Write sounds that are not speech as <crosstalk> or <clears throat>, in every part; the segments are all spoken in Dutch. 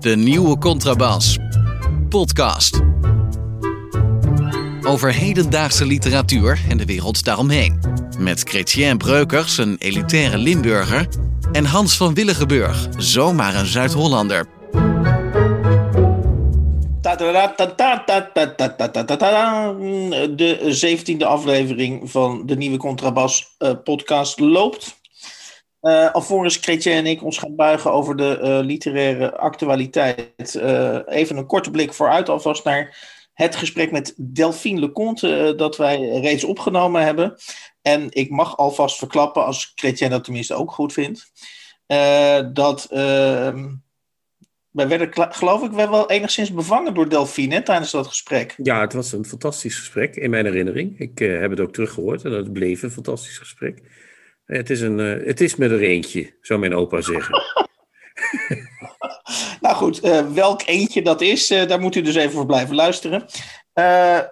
De nieuwe Contrabas. Podcast. Over hedendaagse literatuur en de wereld daaromheen. Met Chrétien Breukers, een elitaire Limburger. En Hans van Willigenburg, zomaar een Zuid-Hollander. De zeventiende aflevering van de nieuwe Contrabas uh, podcast loopt. Uh, alvorens Chrétien en ik ons gaan buigen over de uh, literaire actualiteit. Uh, even een korte blik vooruit alvast naar het gesprek met Delphine Leconte dat wij reeds opgenomen hebben. En ik mag alvast verklappen, als Chrétien dat tenminste ook goed vindt, dat ehm, wij werden, geloof ik, wel enigszins bevangen door Delphine tijdens dat gesprek. Ja, het was een fantastisch gesprek in mijn herinnering. Ik heb het ook teruggehoord en het bleef een fantastisch gesprek. Het is, een, uh, het is met een eentje, zou mijn opa zeggen. <laughs> <laughs> nou goed, uh, welk eentje dat is, uh, daar moet u dus even voor blijven luisteren.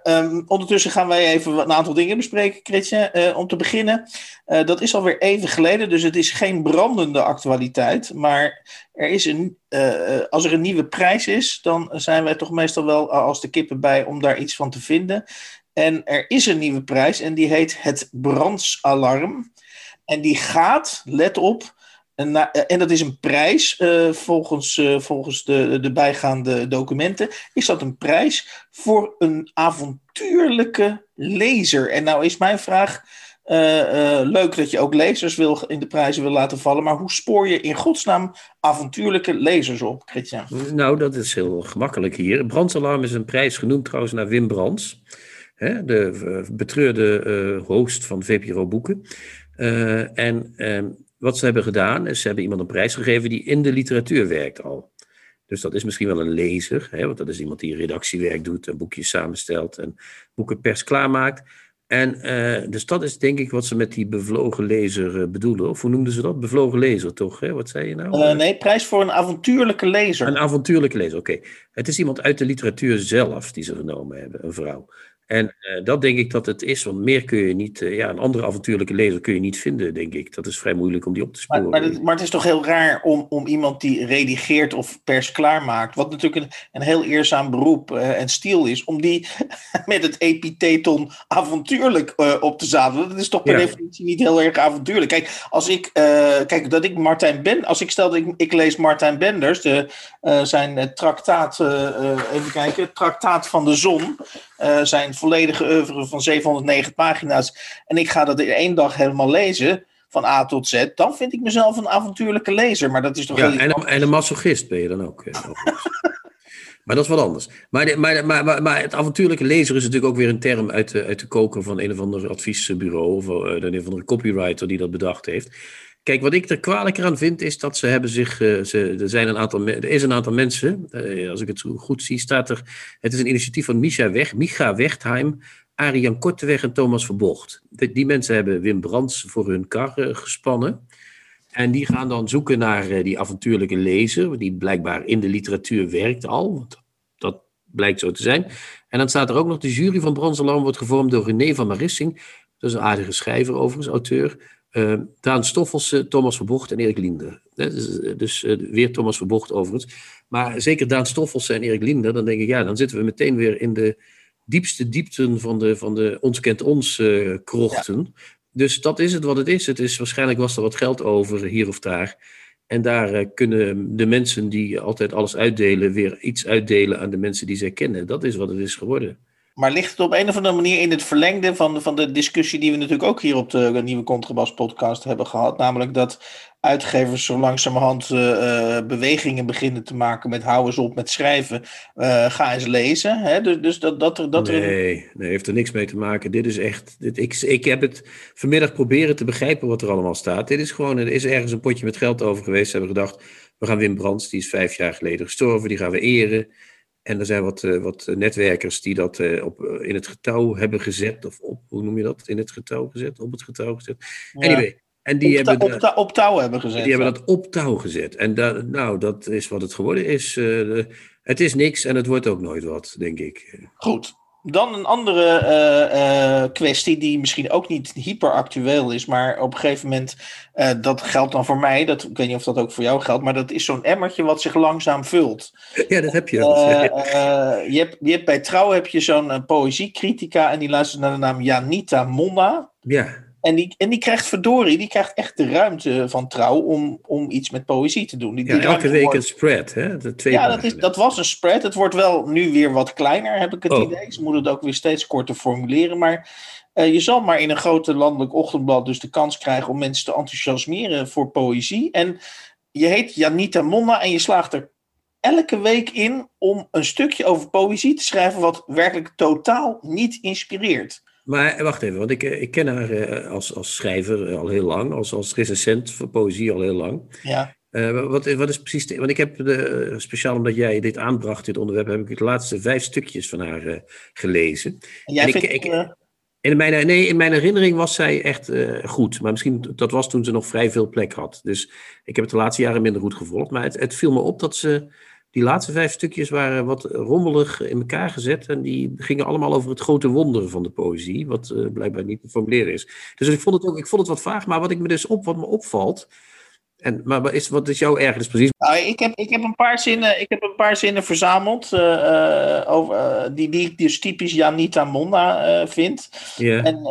Um, ondertussen gaan wij even een aantal dingen bespreken, Kretje. om te beginnen, dat is alweer even geleden, dus het is geen brandende actualiteit. Maar er is een, als er een nieuwe prijs is, dan zijn wij toch meestal wel als de kippen bij om daar iets van te vinden. En er is een nieuwe prijs en die heet het Brandsalarm. En die gaat, let op, en, en dat is een prijs uh, volgens, uh, volgens de, de bijgaande documenten. Is dat een prijs voor een avontuurlijke lezer? En nou is mijn vraag. Leuk dat je ook lezers wil, in de prijzen wil laten vallen. Maar hoe spoor je in godsnaam avontuurlijke lezers op, Christian? Nou, dat is heel gemakkelijk hier. Brandsalarm is een prijs genoemd trouwens naar Wim Brands. Hè, de betreurde host van VPRO Boeken. Uh, en uh, wat ze hebben gedaan, is ze hebben iemand een prijs gegeven die in de literatuur werkt al. Dus dat is misschien wel een lezer, hè, want dat is iemand die redactiewerk doet, en boekjes samenstelt en boeken pers klaarmaakt. En uh, dus dat is denk ik wat ze met die bevlogen lezer bedoelen. Of hoe noemden ze dat? Bevlogen lezer toch? Hè? Wat zei je nou? nee, prijs voor een avontuurlijke lezer. Een avontuurlijke lezer, oké. Okay. Het is iemand uit de literatuur zelf die ze genomen hebben, een vrouw. En uh, dat denk ik dat het is, want meer kun je niet, uh, ja, een andere avontuurlijke lezer kun je niet vinden, denk ik. Dat is vrij moeilijk om die op te sporen. Maar, maar, het, maar het, is toch heel raar om, om iemand die redigeert of pers klaarmaakt, wat natuurlijk een, een heel eerzaam beroep uh, en stiel is, om die <laughs> met het epitheton avontuurlijk op te zadelen. Dat is toch per ja. definitie niet heel erg avontuurlijk. Kijk, als ik, kijk, dat ik Martijn Ben, als ik stel dat ik, ik lees Martijn Benders, de, zijn traktaat, even kijken, traktaat van de zon, zijn volledige oeuvre van 709 pagina's. En ik ga dat in één dag helemaal lezen. Van A tot Z. Dan vind ik mezelf een avontuurlijke lezer. Maar dat is toch ja, en, een, en een masochist ben je dan ook. <laughs> maar dat is wat anders. Maar, de, maar, maar, maar, maar, het avontuurlijke lezer is natuurlijk ook weer een term uit de, uit de koker van een of ander adviesbureau. Of uh, een of andere copywriter die dat bedacht heeft. Kijk, wat ik er kwalijk aan vind, is dat ze hebben zich. Uh, ze, er, zijn een aantal, er is een aantal mensen, uh, als ik het zo goed zie, staat er. Het is een initiatief van Micha Weg, Micha Wechtheim, Arjan Korteweg en Thomas Verbocht. Die, mensen hebben Wim Brands voor hun kar uh, gespannen. En die gaan dan zoeken naar die avontuurlijke lezer, die blijkbaar in de literatuur werkt al. Want dat blijkt zo te zijn. En dan staat er ook nog: de jury van Brandsalarm wordt gevormd door René van Marissing. Dat is een aardige schrijver, overigens, auteur. Uh, Daan Stoffels, Thomas Verbocht en Erik Linder. Dus, dus uh, weer Thomas Verbocht overigens. Maar zeker Daan Stoffels en Erik Linder, dan denk ik, ja, dan zitten we meteen weer in de diepste diepten van de, van de ons kent ons krochten. Ja. Dus dat is het wat het is. Het is. Waarschijnlijk was er wat geld over hier of daar. En daar kunnen de mensen die altijd alles uitdelen, weer iets uitdelen aan de mensen die zij kennen. Dat is wat het is geworden. Maar ligt het op een of andere manier in het verlengde van, van de discussie die we natuurlijk ook hier op de nieuwe Contrabas podcast hebben gehad? Namelijk dat uitgevers zo langzamerhand uh, bewegingen beginnen te maken met hou eens op met schrijven, uh, ga eens lezen. Hè? Dus, dus dat, dat, er, dat nee, er... nee, heeft er niks mee te maken. Dit is echt, dit, ik, ik heb het vanmiddag proberen te begrijpen wat er allemaal staat. Dit is gewoon, er is ergens een potje met geld over geweest. Ze hebben gedacht, we gaan Wim Brands, die is vijf jaar geleden gestorven, die gaan we eren. En er zijn wat, uh, wat netwerkers die dat uh, op, uh, in het getouw hebben gezet. Of op, hoe noem je dat? In het getouw gezet? Op het getouw gezet. Ja. Anyway. En die op, hebben op, ta op, touw hebben gezet. Die hebben dat op touw gezet. En da nou, dat is wat het geworden is. Het is niks en het wordt ook nooit wat, denk ik. Goed. Dan een andere uh, uh, kwestie die misschien ook niet hyperactueel is, maar op een gegeven moment, uh, dat geldt dan voor mij, dat, ik weet niet of dat ook voor jou geldt, maar dat is zo'n emmertje wat zich langzaam vult. Ja, dat heb je. <laughs> je, hebt, je hebt bij Trouw heb je zo'n poëziecritica en die luistert naar de naam Janita Monna. Ja. En die, en die krijgt verdorie, die krijgt echt de ruimte van trouw om, om iets met poëzie te doen. Die, ja, elke week een spread, hè? De twee ja, dat, is, dat was een spread. Het wordt wel nu weer wat kleiner, heb ik het Oh. idee. Ze moeten het ook weer steeds korter formuleren. Maar eh, je zal maar in een grote landelijk ochtendblad dus de kans krijgen om mensen te enthousiasmeren voor poëzie. En je heet Janita Monna en je slaagt er elke week in om een stukje over poëzie te schrijven wat werkelijk totaal niet inspireert. Maar wacht even, want ik, eh, ik ken haar eh, als, als schrijver eh, al heel lang, als, als recensent voor poëzie al heel lang. Ja. Uh, wat, wat is precies. De, want ik heb de, speciaal omdat jij dit aanbracht, dit onderwerp, heb ik de laatste vijf stukjes van haar uh, gelezen. En jij en vindt, ik, ik, uh, in, mijn, nee, in mijn herinnering was zij echt goed. Maar misschien dat was toen ze nog vrij veel plek had. Dus ik heb het de laatste jaren minder goed gevolgd. Maar het, het viel me op dat ze. Die laatste vijf stukjes waren wat rommelig in elkaar gezet. En die gingen allemaal over het grote wonder van de poëzie. Wat uh, blijkbaar niet te formuleren is. Dus ik vond het ook ik vond het wat vaag. Maar wat, ik me dus op, wat me opvalt. En, maar wat is, wat is jouw ergernis precies? Nou, ik, heb, ik, heb een paar zinnen, ik heb een paar zinnen verzameld. Uh, uh, over, uh, die, die ik dus typisch Janita Monna vind. Yeah. En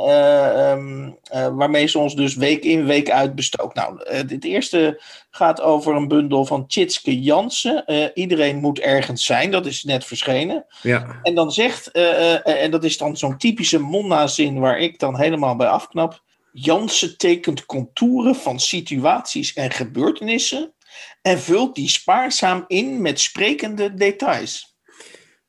um, waarmee ze ons dus week in, week uit bestookt. Nou, het eerste gaat over een bundel van Tjitske Jansen. iedereen moet ergens zijn. Dat is net verschenen. Ja. En dan zegt, en dat is dan zo'n typische Monna-zin waar ik dan helemaal bij afknap. Jansen tekent contouren van situaties en gebeurtenissen en vult die spaarzaam in met sprekende details.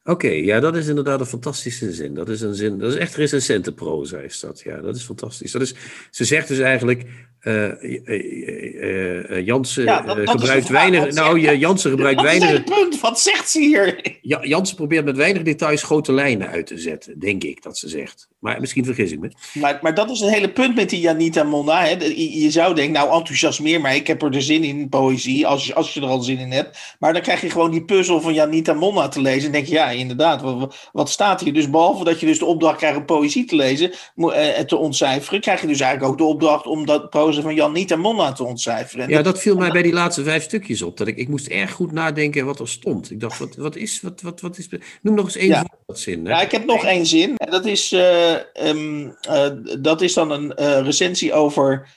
Oké, ja, dat is inderdaad een fantastische zin. Dat is een zin, dat is echt recensentenproza is dat. Ja, dat is fantastisch. Dat is, ze zegt dus eigenlijk, uh, uh, uh, Jansen Ja, dat- dat is gebruikt weinig. Nou, Jansen gebruikt Dat is weinig. het punt. Wat zegt ze hier? Ja, Jansen probeert met weinig details grote lijnen uit te zetten, denk ik dat ze zegt. Maar misschien vergis ik me. Maar, maar dat is het hele punt met die Janita Monna. Hè. Je, zou denken, nou enthousiasmeer maar. Ik heb er de zin in, poëzie, als, je- als je er al zin in hebt. Maar dan krijg je gewoon die puzzel van Janita Monna te lezen. En denk je, ja, inderdaad, wat, wat staat hier? Dus behalve dat je dus de opdracht krijgt om poëzie te lezen eh, en te ontcijferen... krijg je dus eigenlijk ook de opdracht om dat proza van Janita Monna te ontcijferen. En Ja, dat viel mij bij die laatste vijf stukjes op. Dat ik, ik moest erg goed nadenken wat er stond. Ik dacht, wat, wat is, wat, wat, wat is... Noem nog eens één Ja. voorbeeldzin. hè. Ja, ik heb nog één zin. Dat is, eh, ehm, eh, dat is dan een eh, recensie over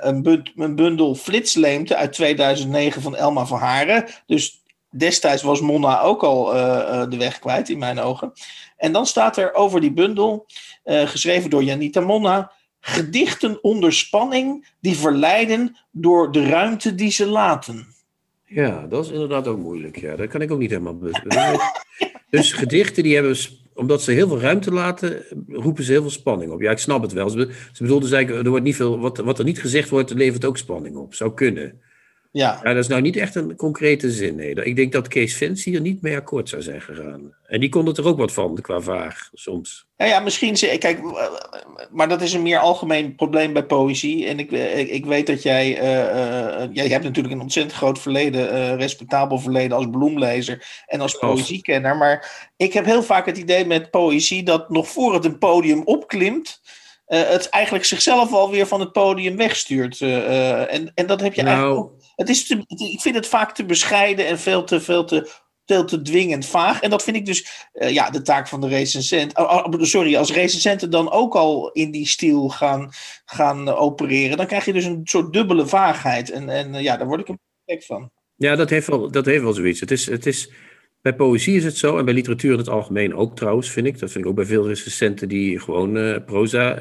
een, bund- een bundel Flitsleemte uit 2009 van Elma van Haren. Dus destijds was Monna ook al de weg kwijt, in mijn ogen. En dan staat er over die bundel, geschreven door Janita Monna... Gedichten onder spanning die verleiden door de ruimte die ze laten. Ja, dat is inderdaad ook moeilijk. Ja, dat kan ik ook niet helemaal. Dus gedichten die hebben, omdat ze heel veel ruimte laten, roepen ze heel veel spanning op. Ja, ik snap het wel. Ze, be- ze bedoelde dus eigenlijk, er wordt niet veel, wat, wat er niet gezegd wordt, levert ook spanning op. Zou kunnen. Ja, Ja, dat is nou niet echt een concrete zin. Nee. Ik denk dat Kees Vens hier niet mee akkoord zou zijn gegaan. En die kon het er ook wat van, qua vaag, soms. Ja, ja, misschien. ze- Kijk, eh, maar dat is een meer algemeen probleem bij poëzie. En ik, ik, ik weet dat jij. eh, eh, jij hebt natuurlijk een ontzettend groot verleden, eh, respectabel verleden als bloemlezer en als poëziekenner. Maar ik heb heel vaak het idee met poëzie dat nog voor het een podium opklimt. eh, het eigenlijk zichzelf alweer van het podium wegstuurt. eh, eh, en, en dat heb je Nou. eigenlijk. Het is te, ik vind het vaak te bescheiden en veel te, veel te, veel te dwingend vaag. En dat vind ik dus eh, ja, de taak van de recensent. Oh, oh, sorry, als recensenten dan ook al in die stijl gaan, gaan opereren, dan krijg je dus een soort dubbele vaagheid. En, en eh, ja, daar word ik een gek van. Ja, dat heeft wel, dat heeft wel zoiets. Het is, het is, bij poëzie is het zo, en bij literatuur in het algemeen ook trouwens, vind ik. Dat vind ik ook bij veel recensenten die gewoon eh, proza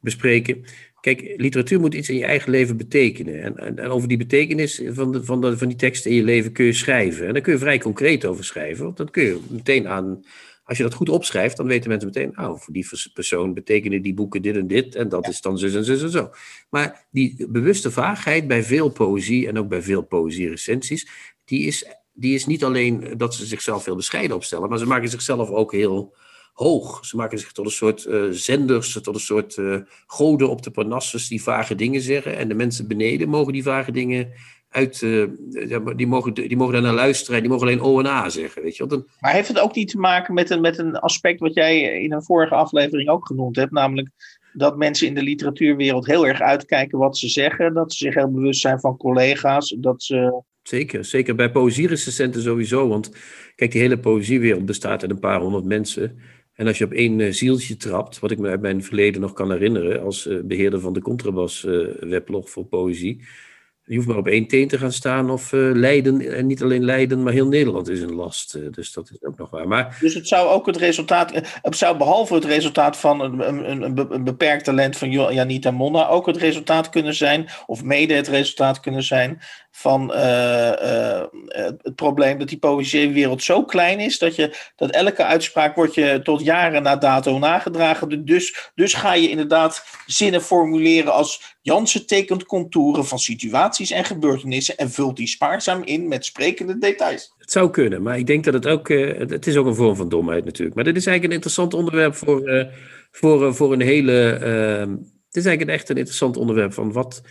bespreken. Kijk, literatuur moet iets in je eigen leven betekenen. En, en, en over die betekenis van, de, van, de, van die teksten in je leven kun je schrijven. En daar kun je vrij concreet over schrijven. Want dan kun je meteen aan, als je dat goed opschrijft, dan weten mensen meteen, oh, voor die pers- persoon betekenen die boeken dit en dit. En dat is dan zus en zus en zo. Maar die bewuste vaagheid bij veel poëzie en ook bij veel poëzierecensies, die is, die is niet alleen dat ze zichzelf heel bescheiden opstellen, maar ze maken zichzelf ook heel hoog. Ze maken zich tot een soort uh, zenders, tot een soort uh, goden op de Parnassus die vage dingen zeggen. En de mensen beneden mogen die vage dingen uit, uh, die, mogen, die mogen daar naar luisteren en die mogen alleen O en A zeggen. Weet je? Dan... Maar heeft het ook niet te maken met een, met een aspect wat jij in een vorige aflevering ook genoemd hebt, namelijk dat mensen in de literatuurwereld heel erg uitkijken wat ze zeggen, dat ze zich heel bewust zijn van collega's, dat ze... Zeker, zeker bij poëzierecensenten sowieso, want kijk, die hele poëziewereld bestaat uit een paar honderd mensen. En als je op één uh, zieltje trapt, wat ik me uit mijn verleden nog kan herinneren, als uh, beheerder van de Contrabas weblog voor poëzie, je hoeft maar op één teen te gaan staan of uh, Leiden, en niet alleen Leiden, maar heel Nederland is een last. Uh, dus dat is ook nog waar. Maar, dus het zou ook het resultaat, het zou behalve het resultaat van een, een, een, beperkt talent van Janita Monna, ook het resultaat kunnen zijn, of mede het resultaat kunnen zijn van het probleem dat die poëziewereld zo klein is dat, je, dat elke uitspraak wordt je tot jaren na dato nagedragen. Dus, dus ga je inderdaad zinnen formuleren als Jansen tekent contouren van situaties en gebeurtenissen en vult die spaarzaam in met sprekende details. Het zou kunnen, maar ik denk dat het ook, uh, het is ook een vorm van domheid natuurlijk. Maar dit is eigenlijk een interessant onderwerp voor, voor, voor een hele, het is eigenlijk echt een interessant onderwerp van wat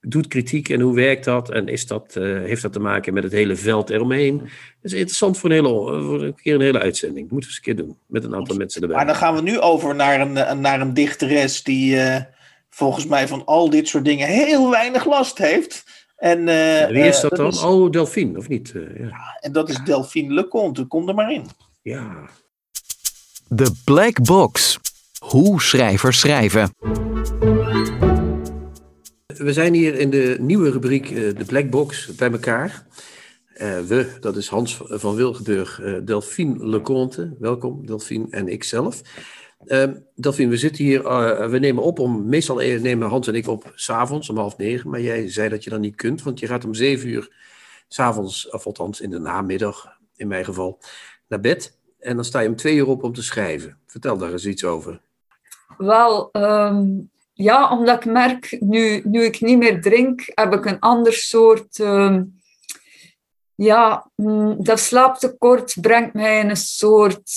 doet kritiek en hoe werkt dat? En is dat, heeft dat te maken met het hele veld eromheen? Dat is interessant voor een, hele, voor een keer een hele uitzending. Dat moeten we eens een keer doen, met een aantal mensen erbij. Maar dan gaan we nu over naar een, naar een dichteres die volgens mij van al dit soort dingen heel weinig last heeft. En, uh, Wie is dat, dat dan? Is... Oh, Delphine, of niet? ja. ja. en dat is Delphine Leconte. Kom er maar in. Ja. The Black Box. Hoe schrijvers schrijven. We zijn hier in de nieuwe rubriek uh, de Black Box bij elkaar. Uh, we, dat is Hans van Wilgenburg, uh, Delphine Leconte. Welkom, Delphine en ikzelf. Delphine, we zitten hier, we nemen op om, meestal nemen Hans en ik op s'avonds om half negen. Maar jij zei dat je dan niet kunt, want je gaat om zeven uur s'avonds, of althans in de namiddag in mijn geval, naar bed. En dan sta je om twee uur op om te schrijven. Vertel daar eens iets over. Wel, um, ja, omdat ik merk, nu, nu ik niet meer drink, heb ik een ander soort. Uh, ja, dat slaaptekort brengt mij in een soort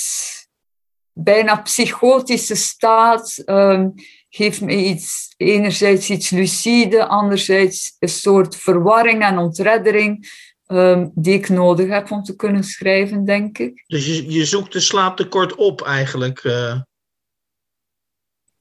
bijna psychotische staat. Um, geeft me iets, enerzijds iets lucide, anderzijds een soort verwarring en ontreddering. Um, die ik nodig heb om te kunnen schrijven, denk ik. Dus je, je zoekt de slaaptekort op eigenlijk? Uh...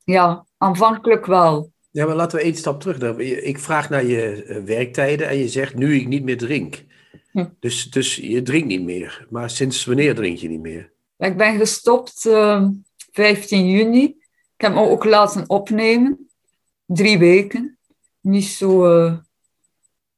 Ja, aanvankelijk wel. Ja, maar laten we één stap terug. Ik vraag naar je werktijden en je zegt nu ik niet meer drink. Hm. Dus, dus je drinkt niet meer. Maar sinds wanneer drink je niet meer? Ik ben gestopt uh, 15 juni. Ik heb me ook laten opnemen. Drie weken. Niet zo, uh,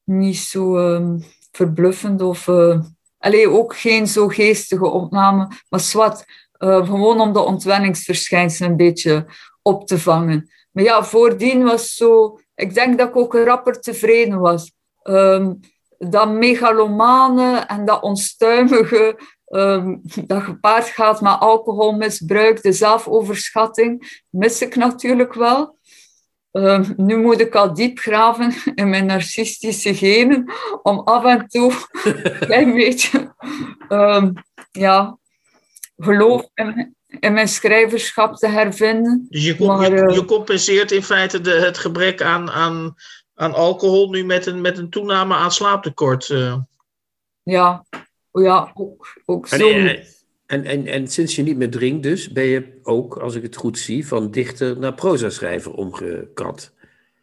niet zo uh, verbluffend of... Uh, allee, ook geen zo geestige opname. Maar zwart, gewoon om de ontwenningsverschijnselen een beetje op te vangen. Maar ja, voordien was zo... Ik denk dat ik ook rapper tevreden was. Um, dat megalomane en dat onstuimige, um, dat gepaard gaat met alcoholmisbruik, de zelfoverschatting, mis ik natuurlijk wel. Um, nu moet ik al diep graven in mijn narcistische genen om af en toe een <laughs> klein beetje um, ja, geloof in, in mijn schrijverschap te hervinden. Dus je, maar, je, je compenseert in feite de, het gebrek aan, aan, aan alcohol nu met een, met een toename aan slaaptekort? Uh. Ja, ja ook, ook zo. En, en, en, en sinds je niet meer drinkt dus, ben je ook, als ik het goed zie, van dichter naar proza-schrijver omgekat.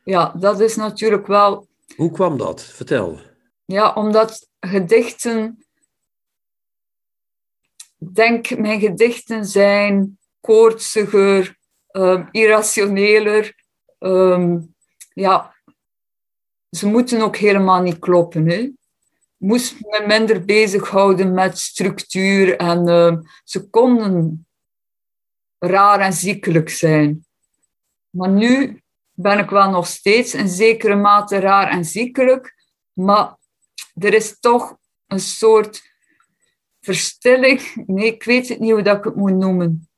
Ja, dat is natuurlijk wel... Hoe kwam dat? Vertel. Ja, omdat gedichten denk, mijn gedichten zijn koortsiger, um, irrationeler. Um, ja, ze moeten ook helemaal niet kloppen. Hè. Moest me minder bezighouden met structuur en uh, ze konden raar en ziekelijk zijn. Maar nu ben ik wel nog steeds in zekere mate raar en ziekelijk, maar er is toch een soort verstilling. Nee, ik weet het niet hoe dat ik het moet noemen.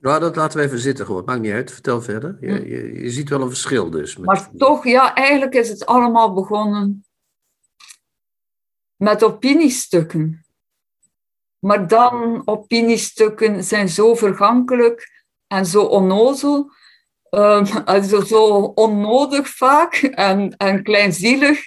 Nou, dat laten we even zitten gewoon. Maakt niet uit. Vertel verder. Je, hm. je, je ziet wel een verschil dus. Met... Maar toch, ja, eigenlijk is het allemaal begonnen met opiniestukken. Maar dan, opiniestukken zijn zo vergankelijk en zo onnozel. Um, zo onnodig vaak en, en kleinzielig.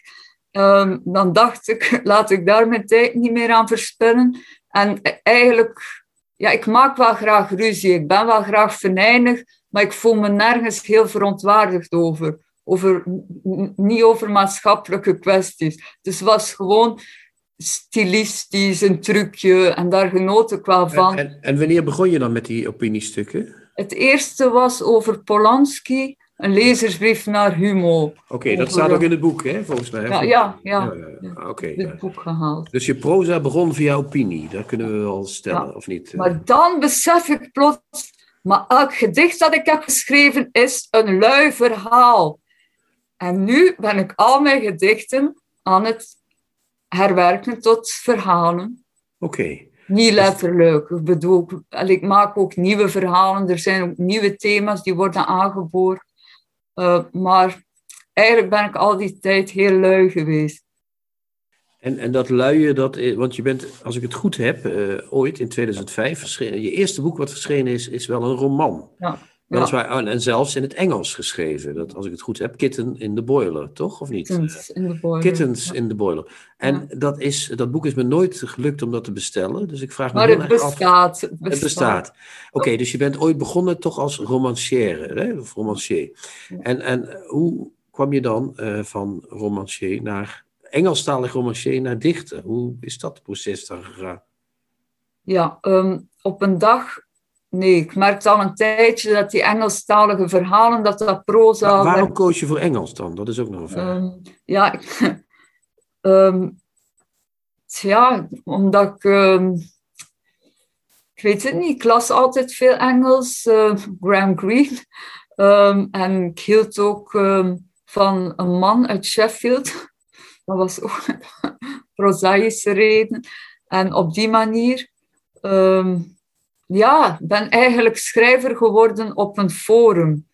Um, dan dacht ik, laat ik daar mijn tijd niet meer aan verspillen. En eigenlijk, ja, ik maak wel graag ruzie. Ik ben wel graag venijnig, maar ik voel me nergens heel verontwaardigd over. Over niet over maatschappelijke kwesties. Dus het was gewoon stilistisch, een trucje. En daar genoot ik wel van. En, en, wanneer begon je dan met die opiniestukken? Het eerste was over Polanski, een lezersbrief naar Humo. Oké, dat staat ook in het boek, hè, volgens mij. Ja, ja, ja. ja, Oké. het boek gehaald. Dus je proza begon via opinie, dat kunnen we wel stellen, of niet? Maar dan besef ik plots, maar elk gedicht dat ik heb geschreven is een lui verhaal. En nu ben ik al mijn gedichten aan het herwerken tot verhalen. Oké. Niet letterlijk. Ik bedoel, ik maak ook nieuwe verhalen. Er zijn ook nieuwe thema's die worden aangeboord. Uh, maar eigenlijk ben ik al die tijd heel lui geweest. En, en dat luie, dat, want je bent, als ik het goed heb, uh, ooit in 2005 verschenen. Je eerste boek wat verschenen is, is wel een roman. Ja. Weliswaar, ja. en zelfs in het Engels geschreven. Dat, als ik het goed heb, Kitten in the Boiler, toch? Of niet? Kittens in the Boiler. Kittens in the Boiler. En dat, is, dat boek is me nooit gelukt om dat te bestellen. Dus ik vraag me maar het bestaat, af... Het bestaat. Het bestaat. Oké, dus je bent ooit begonnen toch als romancière, hè? of romancier. En, en hoe kwam je dan uh, van romancier naar... Engelstalig romancier naar dichten? Hoe is dat proces dan gegaan? Ja, um, op een dag Nee, ik merkte al een tijdje dat die Engelstalige verhalen, dat dat proza... Maar waarom koos je voor Engels dan? Dat is ook nog een vraag. Um, ja, ik, <laughs> um, ja, omdat ik... Um, ik weet het niet, ik las altijd veel Engels. Uh, Graham Greene. en ik hield ook van een man uit Sheffield. <laughs> Dat was ook <laughs> een prozaïsche reden. En op die manier ja, ben eigenlijk schrijver geworden op een forum.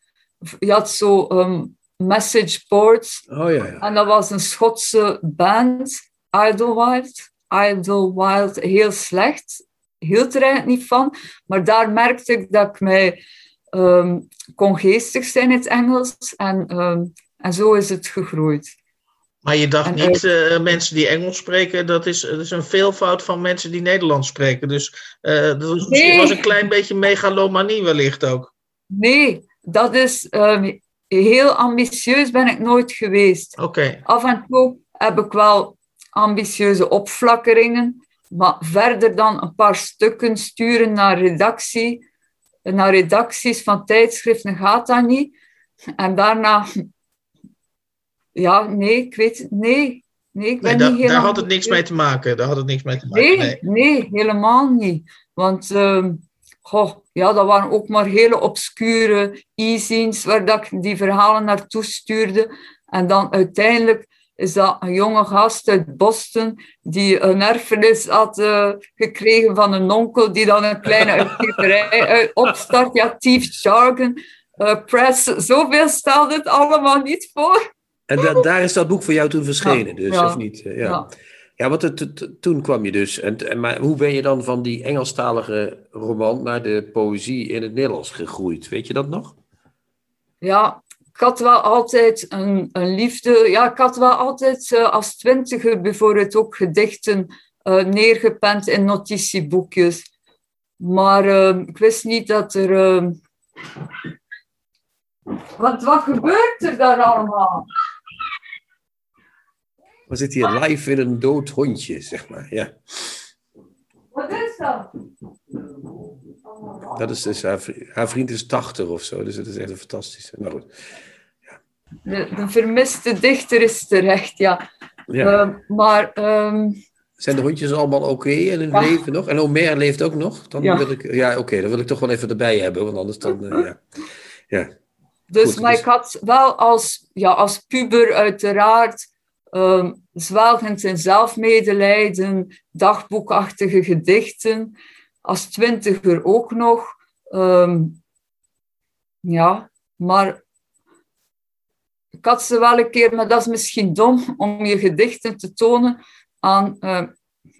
Je had zo um, message boards. Oh, ja, ja. En dat was een Schotse band, Idlewild. Idlewild, heel slecht. Hield er eigenlijk niet van. Maar daar merkte ik dat ik mij um, kon geestig zijn in het Engels. En, um, en zo is het gegroeid. Maar je dacht en niet, uh, mensen die Engels spreken, dat is, dat is een veelvoud van mensen die Nederlands spreken. Dus uh, dat was, nee. was een klein beetje megalomanie wellicht ook. Nee, dat is um, heel ambitieus ben ik nooit geweest. Oké. Okay. Af en toe heb ik wel ambitieuze opflakkeringen, maar verder dan een paar stukken sturen naar redactie, naar redacties van tijdschriften gaat dat niet. En daarna ja, nee, ik weet. Nee, nee ik ben nee, niet helemaal... Daar had het niks mee te maken. Daar had het niks mee te maken. Nee, nee. nee helemaal niet. Want, um, goh, ja, dat waren ook maar hele obscure e-zines waar dat ik die verhalen naartoe stuurde. En dan uiteindelijk is dat een jonge gast uit Boston die een erfenis had uh, gekregen van een onkel die dan een kleine <laughs> uitgeverij opstart. Ja, Thief Jargon uh, Press. Zoveel stelde het allemaal niet voor. En da daar is dat boek voor jou toen verschenen, dus, of niet? Ja, ja. ja want het, het, toen kwam je dus. En, en, maar hoe ben je dan van die Engelstalige roman naar de poëzie in het Nederlands gegroeid? Weet je dat nog? Ja, ik had wel altijd een, een liefde. Ja, ik had wel altijd uh, als twintiger bijvoorbeeld ook gedichten uh, neergepend in notitieboekjes. Maar uh, ik wist niet dat er. Wat, wat gebeurt er daar allemaal? We zitten hier live in een dood hondje, zeg maar. Ja. Wat is dat? Dat is dus, haar, haar vriend is 80 of zo, dus dat is echt een fantastische. Nou goed. Ja. De, de, vermiste dichter is terecht, ja. ja. Uh, maar. Um... Zijn de hondjes allemaal oké okay in hun ja. leven nog? En Omer leeft ook nog? Dan ja, wil ik, ja oké, okay, dan wil ik toch wel even erbij hebben, want anders dan. Uh, ja. ja. Dus, Goed, maar dus- ik had wel als, ja, als puber uiteraard um, zwelgend in zelfmedelijden, dagboekachtige gedichten. Als twintiger ook nog. Um, ja, maar ik had ze wel een keer, maar dat is misschien dom om je gedichten te tonen aan uh,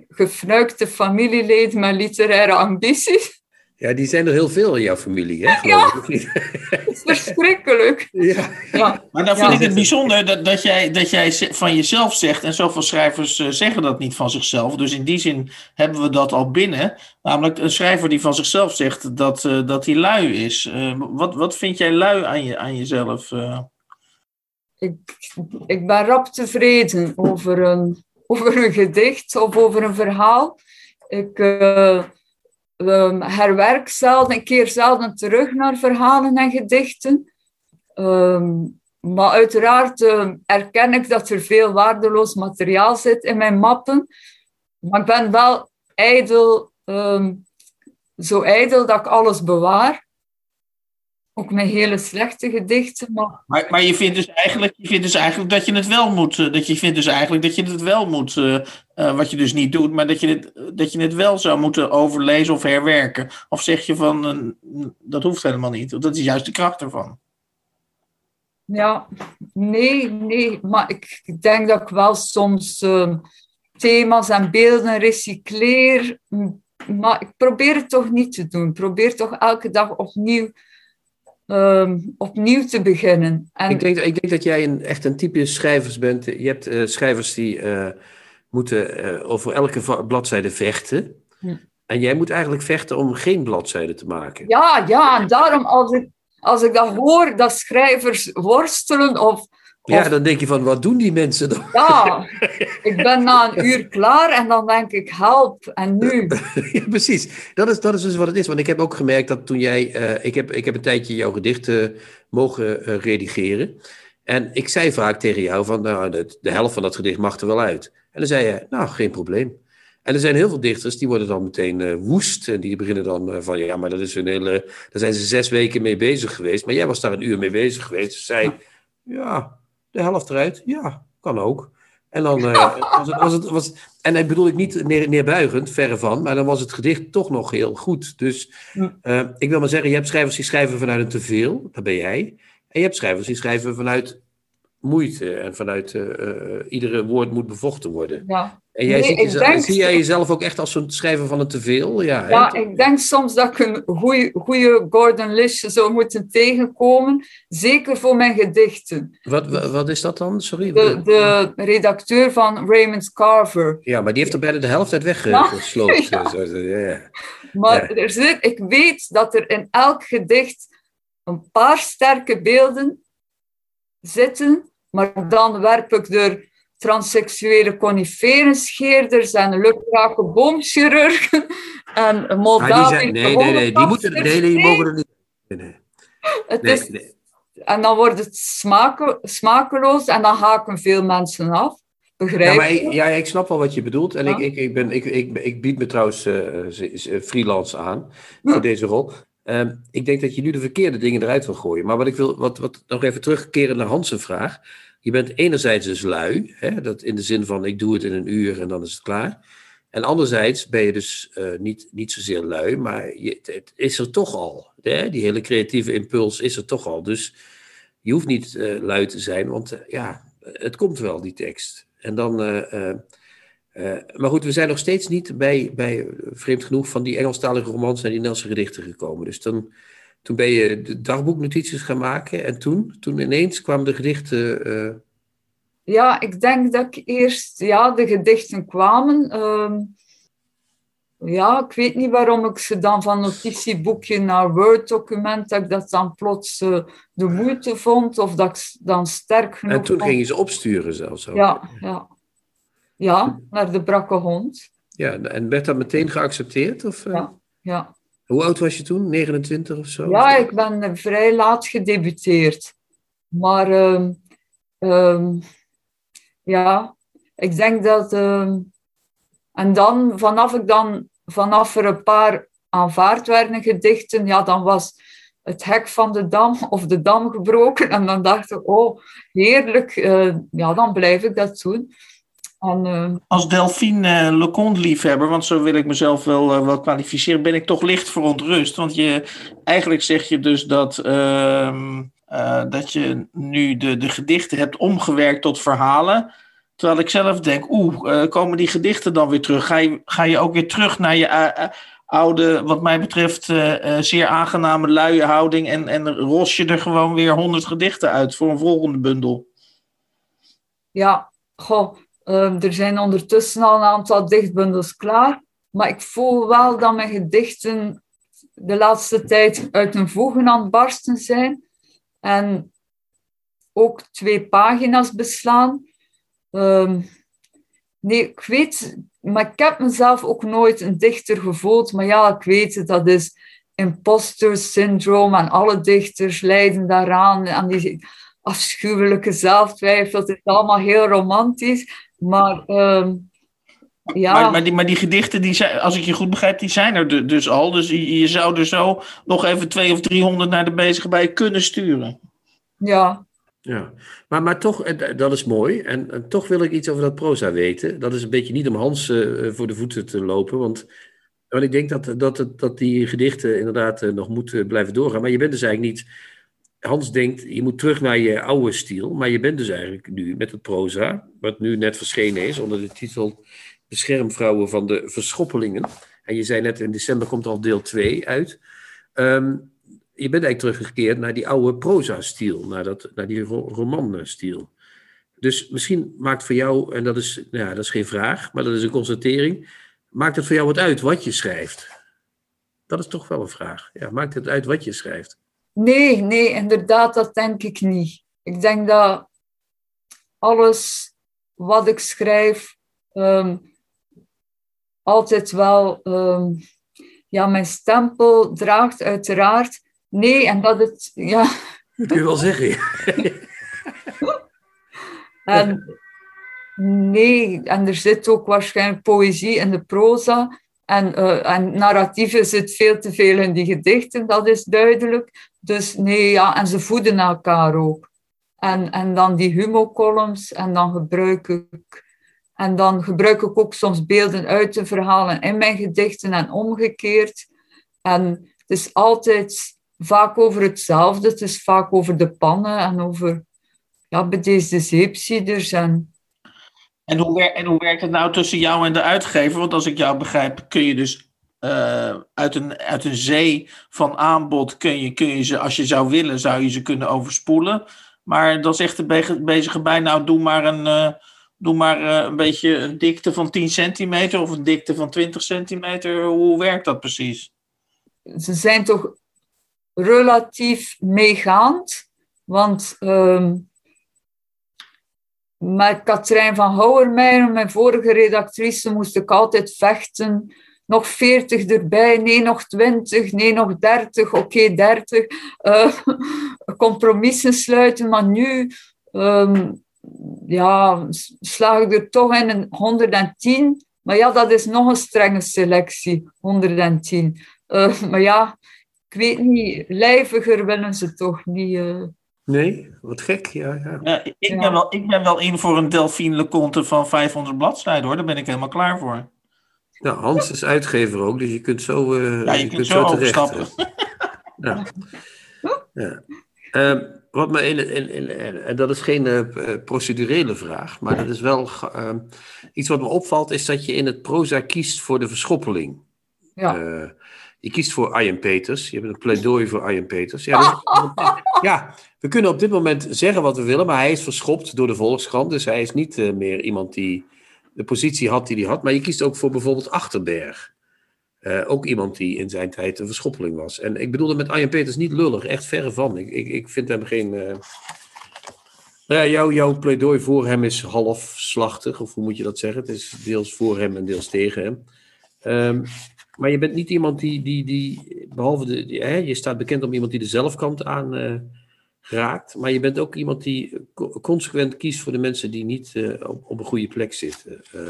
gefnuikte familieleden met literaire ambities. Ja, die zijn er heel veel in jouw familie, hè? Ja. <laughs> verschrikkelijk. ja. Ja, Maar dan Ja. vind ik het bijzonder dat, dat, jij, dat jij van jezelf zegt, en zoveel schrijvers eh, zeggen dat niet van zichzelf. Dus in die zin hebben we dat al binnen. Namelijk een schrijver die van zichzelf zegt dat, eh, dat hij lui is. Eh, wat, wat vind jij lui aan, je, aan jezelf? eh? ik, ik ben rap tevreden over een, over een gedicht of over een verhaal. Ik eh, ehm, herwerk zelden, ik keer zelden terug naar verhalen en gedichten. Ehm, maar uiteraard ehm, erken ik dat er veel waardeloos materiaal zit in mijn mappen. Maar ik ben wel ijdel, zo ijdel dat ik alles bewaar. Ook mijn hele slechte gedichten, maar Maar, maar je vindt dus eigenlijk, je vindt dus eigenlijk dat je het wel moet. eh, Dat je vindt dus eigenlijk dat je het wel moet. eh, eh, wat je dus niet doet, maar dat je, het, dat je het wel zou moeten overlezen of herwerken. Of zeg je van dat hoeft helemaal niet. Dat is juist de kracht ervan. Ja, nee, nee, maar ik denk dat ik wel soms thema's en beelden recycleer, maar ik probeer het toch niet te doen. Ik probeer toch elke dag opnieuw, ehm, opnieuw te beginnen. En Ik, denk, ik denk dat jij een, echt een type schrijvers bent. Je hebt eh, schrijvers die eh, moeten eh, over elke bladzijde vechten. Hm. En jij moet eigenlijk vechten om geen bladzijde te maken. ja, ja, en daarom als ik, als ik dat hoor, dat schrijvers worstelen of Ja, dan denk je van, wat doen die mensen dan? ja, ik ben na een uur klaar en dan denk ik, help, en nu? <laughs> Ja, precies. Dat is, dat is dus wat het is. Want ik heb ook gemerkt dat toen jij... eh, ik, heb, ik heb een tijdje jouw gedichten mogen eh, redigeren. En ik zei vaak tegen jou van... Nou, de, de helft van dat gedicht mag er wel uit. En dan zei je, nou, geen probleem. En er zijn heel veel dichters die worden dan meteen eh, woest. En die beginnen dan eh, van... Ja, maar dat is een hele... Daar zijn ze zes weken mee bezig geweest. Maar jij was daar een uur mee bezig geweest. Dus zei, ja, de helft eruit. Ja, kan ook. En dan <laughs> eh, was het, was het, was, en dat bedoel ik niet neer, neerbuigend, verre van, maar dan was het gedicht toch nog heel goed. Dus Hm. eh, ik wil maar zeggen, je hebt schrijvers die schrijven vanuit een teveel, dat ben jij. En je hebt schrijvers die schrijven vanuit moeite en vanuit eh, iedere woord moet bevochten worden. Ja. En jij Nee, ziet jezelf, denk- zie jij jezelf ook echt als zo'n schrijver van een teveel? Ja? Ja, ik denk soms dat ik een goede Gordon Lish zou moeten tegenkomen. Zeker voor mijn gedichten. Wat, wat, is dat dan? Sorry. De, de redacteur van Raymond Carver. Ja, maar die heeft er bijna de helft uit weggesloopt. <laughs> Ja. Ja. Maar er zit, ik weet dat er in elk gedicht een paar sterke beelden zitten. Maar dan werp ik er transseksuele coniferenscheerders en lukrake boomchirurgen <laughs> en Ah, Moldavische zijn, nee, nee, nee, die, moeten, nee, die mogen er niet. Nee, nee. Het Nee, is nee. En dan wordt het smake, smakeloos en dan haken veel mensen af. Begrijp je? ik, ja, ik snap wel wat je bedoelt. En Ja. ik, ik, ik, ben, ik, ik, ik bied me trouwens eh, z- z- freelance aan voor deze rol. Ehm, ik denk dat je nu de verkeerde dingen eruit wil gooien. Maar wat ik wil, wat, wat nog even terugkeren naar Hans' vraag. Je bent enerzijds dus lui, hè, dat in de zin van ik doe het in een uur en dan is het klaar. En anderzijds ben je dus eh, niet, niet zozeer lui, maar je, het, is er toch al. Hè? Die hele creatieve impuls is er toch al. Dus je hoeft niet eh, lui te zijn, want eh, ja, het komt wel, die tekst. En dan, maar goed, we zijn nog steeds niet bij, bij vreemd genoeg, van die Engelstalige romans en die Nederlandse gedichten gekomen. Dus dan, toen ben je de dagboeknotities gaan maken en toen, toen ineens kwamen de gedichten. eh, Ja, ik denk dat ik eerst... Ja, de gedichten kwamen. ehm, ja, ik weet niet waarom ik ze dan van notitieboekje naar Word-document, dat ik dat dan plots eh, de moeite vond, of dat ik dan sterk genoeg en toen vond. ging je ze opsturen zelfs ook. Ja, ja. Ja, naar de brakke hond. Ja, en werd dat meteen geaccepteerd? Of, eh? Ja. Ja. Hoe oud was je toen? 29 of zo? Ja, ik ben eh, vrij laat gedebuteerd. Maar ehm, ehm, ja, ik denk dat. ehm, en dan, vanaf ik dan, vanaf er een paar aanvaard werden gedichten, ja, dan was het hek van de dam of de dam gebroken. En dan dacht ik, oh, heerlijk, eh, ja, dan blijf ik dat doen. En, eh, Als Delphine eh, Leconte-liefhebber, want zo wil ik mezelf wel, eh, wel kwalificeren, ben ik toch licht verontrust. Want je, eigenlijk zeg je dus dat, ehm, eh, dat je nu de, de gedichten hebt omgewerkt tot verhalen. Terwijl ik zelf denk, oeh, komen die gedichten dan weer terug? Ga je, ga je ook weer terug naar je oude, wat mij betreft, zeer aangename luie houding en, en ros je er gewoon weer honderd gedichten uit voor een volgende bundel? Ja, goh, ehm, er zijn ondertussen al een aantal dichtbundels klaar. Maar ik voel wel dat mijn gedichten de laatste tijd uit een voegen aan het barsten zijn. En ook twee pagina's beslaan. Ehm, nee, ik weet, maar ik heb mezelf ook nooit een dichter gevoeld. Maar ja, ik weet dat is imposter syndroom en alle dichters lijden daaraan. En die afschuwelijke zelftwijfel, het is allemaal heel romantisch. Maar ehm, ja. Maar, maar, die, maar die gedichten, die zijn, als ik je goed begrijp, die zijn er dus al. Dus je, je zou er zo nog even twee of driehonderd naar de bezige bij kunnen sturen. Ja. Ja, maar, maar toch, dat is mooi. En, en, toch wil ik iets over dat proza weten. Dat is een beetje niet om Hans uh, voor de voeten te lopen. Want, want ik denk dat, dat, dat die gedichten inderdaad uh, nog moeten blijven doorgaan. Maar je bent dus eigenlijk niet. Hans denkt, je moet terug naar je oude stijl. Maar je bent dus eigenlijk nu met het proza, wat nu net verschenen is onder de titel Beschermvrouwen van de Verschoppelingen. En je zei net, in december komt al deel 2 uit. Um, je bent eigenlijk teruggekeerd naar die oude proza-stiel, naar, dat, naar die roman-stiel. Dus misschien maakt voor jou, en dat is, nou ja, dat is geen vraag, maar dat is een constatering, maakt het voor jou wat uit wat je schrijft? Dat is toch wel een vraag. Ja, maakt het uit wat je schrijft? Nee, nee, inderdaad, dat denk ik niet. Ik denk dat alles wat ik schrijf um, altijd wel um, ja, mijn stempel draagt, uiteraard. Nee, en dat het, ja. Dat kun je wel zeggen. <laughs> en, nee, en er zit ook waarschijnlijk poëzie in de proza. En, uh, en narratieven zit veel te veel in die gedichten, dat is duidelijk. Dus nee, ja, en ze voeden elkaar ook. En, en dan die humorcolumns, en dan gebruik ik... En dan gebruik ik ook soms beelden uit de verhalen in mijn gedichten en omgekeerd. En het is altijd vaak over hetzelfde. Het is vaak over de pannen en over ja, deze zeepsieders. En, en, hoe, en werkt het nou tussen jou en de uitgever? Want als ik jou begrijp, kun je dus uh, uit, een, uit een zee van aanbod, kun je, kun je ze, als je zou willen, zou je ze kunnen overspoelen. Maar dan zegt de bezige bij, nou doe maar een, uh, doe maar, uh, een beetje een dikte van 10 centimeter of een dikte van 20 centimeter. Hoe werkt dat precies? Ze zijn toch relatief meegaand. Want um, met Katrijn van Houwermeijer, mijn vorige redactrice, moest ik altijd vechten. Nog 40 erbij, nee, nog 20, nee, nog 30, oké, 30. Uh, <laughs> compromissen sluiten, maar nu um, ja, slaag ik er toch in een 110. Maar ja, dat is nog een strenge selectie, 110. Uh, maar ja, ik weet niet, lijviger willen ze toch niet. Uh... Nee, wat gek, ja. ja. ja ik, Ben wel, ik ben wel in voor een Delphine Leconte van 500 bladzijden hoor, daar ben ik helemaal klaar voor. Ja, Hans is uitgever ook, dus je kunt zo, uh, ja, je, je kunt, kunt zo, zo terecht. ja. ja. Uh, wat me in, in, in, en dat is geen uh, procedurele vraag, maar dat is wel ehm, iets wat me opvalt, is dat je in het proza kiest voor de verschoppeling. Ja. Je kiest voor Arjen Peters. Je hebt een pleidooi voor Arjen Peters. Ja, dus, <laughs> ja, we kunnen op dit moment zeggen wat we willen, maar hij is verschopt door de Volkskrant. Dus hij is niet uh, meer iemand die de positie had die hij had. Maar je kiest ook voor bijvoorbeeld Achterberg. Uh, ook iemand die in zijn tijd een verschoppeling was. En ik bedoelde met Arjen Peters niet lullig, echt verre van. Ik, ik, ik vind hem geen. Uh... Nou ja, jouw, jouw pleidooi voor hem is halfslachtig, of hoe moet je dat zeggen? Het is deels voor hem en deels tegen hem. Um, maar je bent niet iemand die, die, die behalve de, hè, je staat bekend om iemand die de zelfkant aan uh, raakt, maar je bent ook iemand die consequent kiest voor de mensen die niet uh, op, op, een goede plek zitten. Uh,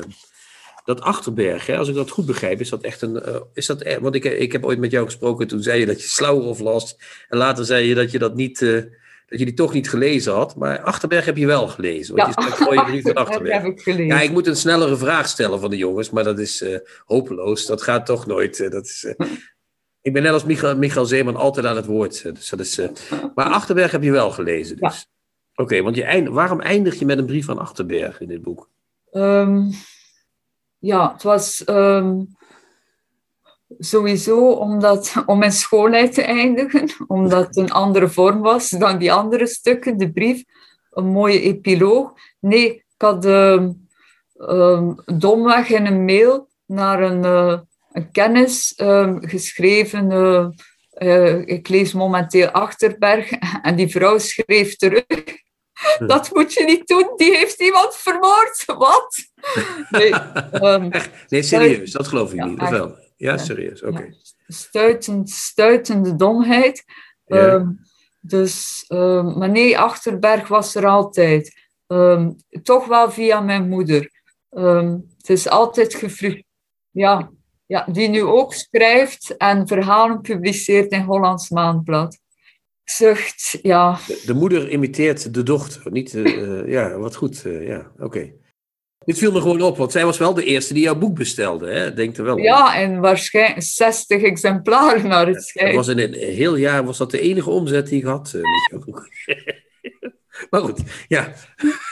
dat Achterberg, hè, als ik dat goed begrijp, is dat echt een. is dat, e-, want ik, ik heb ooit met jou gesproken, toen zei je dat je Slauwerhof las. En later zei je dat je dat niet dat je die toch niet gelezen had. Maar Achterberg heb je wel gelezen. Want ja. je een mooie brief van Achterberg. <laughs> heb ik gelezen. Ja, ik moet een snellere vraag stellen van de jongens, maar dat is uh, hopeloos. Dat gaat toch nooit. Uh, dat is, uh, <laughs> ik ben net als Michael, Michael Zeeman altijd aan het woord. dus dat is, maar Achterberg heb je wel gelezen. Dus. Ja. Oké, okay, want je eind, waarom eindig je met een brief van Achterberg in dit boek? Ehm, ja, het was ehm, sowieso omdat, om mijn schoolheid te eindigen, omdat het een andere vorm was dan die andere stukken, de brief, een mooie epiloog. Nee, ik had um, domweg in een mail naar een, uh, een kennis geschreven. Uh, uh, ik lees momenteel Achterberg en die vrouw schreef terug. Dat moet je niet doen, die heeft iemand vermoord. Wat? Nee, um, <laughs> nee serieus, dat geloof ik niet. Of wel? Ja, serieus, oké. Okay. Stuitend, stuitende domheid. Ja. Um, dus, um, maar nee, Achterberg was er altijd. Um, toch wel via mijn moeder. het is altijd gefrustreerd. Ja, ja, die nu ook schrijft en verhalen publiceert in Hollands Maandblad. Zucht, ja. De, de moeder imiteert de dochter. Niet, uh, ja, wat goed. Uh, ja, oké. Okay. Dit viel me gewoon op, want zij was wel de eerste die jouw boek bestelde. Hè? Denk er wel ja, en waarschijnlijk 60 exemplaren naar het schijnt. Was in een heel jaar was dat de enige omzet die ik had. <laughs> maar goed, ja.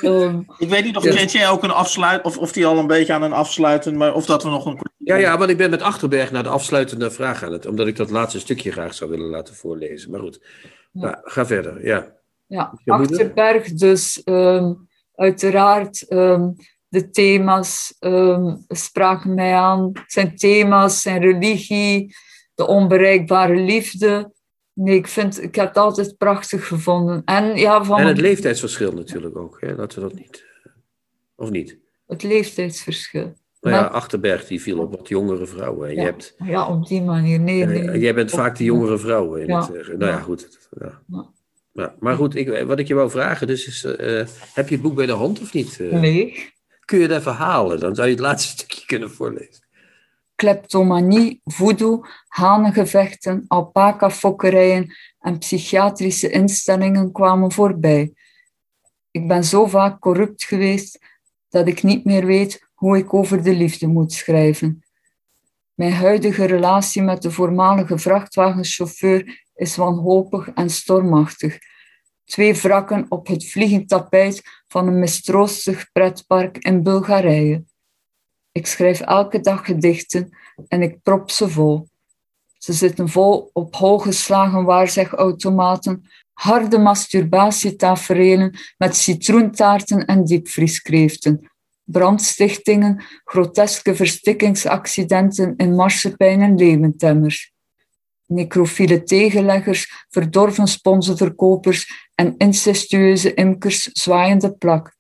Um, ik weet niet of ja. jij ook een afsluit, of, of die al een beetje aan een afsluiten, maar of dat we nog een. Ja, ja, want ik ben met Achterberg naar de afsluitende vraag aan het, omdat ik dat laatste stukje graag zou willen laten voorlezen. Maar goed, ja. Nou, ga verder, ja. Ja, Achterberg, dus um, uiteraard. Um, de thema's um, spraken mij aan. Zijn thema's, zijn religie, de onbereikbare liefde. Nee, ik, vind, ik heb het altijd prachtig gevonden. En, ja, van en het leeftijdsverschil natuurlijk ook, hè? laten we dat niet. Of niet? Het leeftijdsverschil. Nou ja, Achterberg die viel op wat jongere vrouwen. Ja, je hebt, ja op die manier. Nee, nee. jij bent vaak de jongere vrouwen. In ja. het, nou ja, goed. Ja. Ja. Maar goed, ik, wat ik je wou vragen, dus is, uh, heb je het boek bij de hand of niet? Uh, nee. Kun je dat verhalen? Dan zou je het laatste <laughs> stukje kunnen voorlezen. Kleptomanie, voodoo, hanengevechten, alpaca-fokkerijen en psychiatrische instellingen kwamen voorbij. Ik ben zo vaak corrupt geweest dat ik niet meer weet hoe ik over de liefde moet schrijven. Mijn huidige relatie met de voormalige vrachtwagenchauffeur is wanhopig en stormachtig. Twee wrakken op het vliegend tapijt van een mistroostig pretpark in Bulgarije. Ik schrijf elke dag gedichten en ik prop ze vol. Ze zitten vol op hooggeslagen waarzegautomaten, harde masturbatietaferelen met citroentaarten en diepvrieskreeften, brandstichtingen, groteske verstikkingsaccidenten in marsepein en leventemmers. Necrofiele tegenleggers, verdorven sponsenverkopers en incestueuze imkers zwaaiende plak.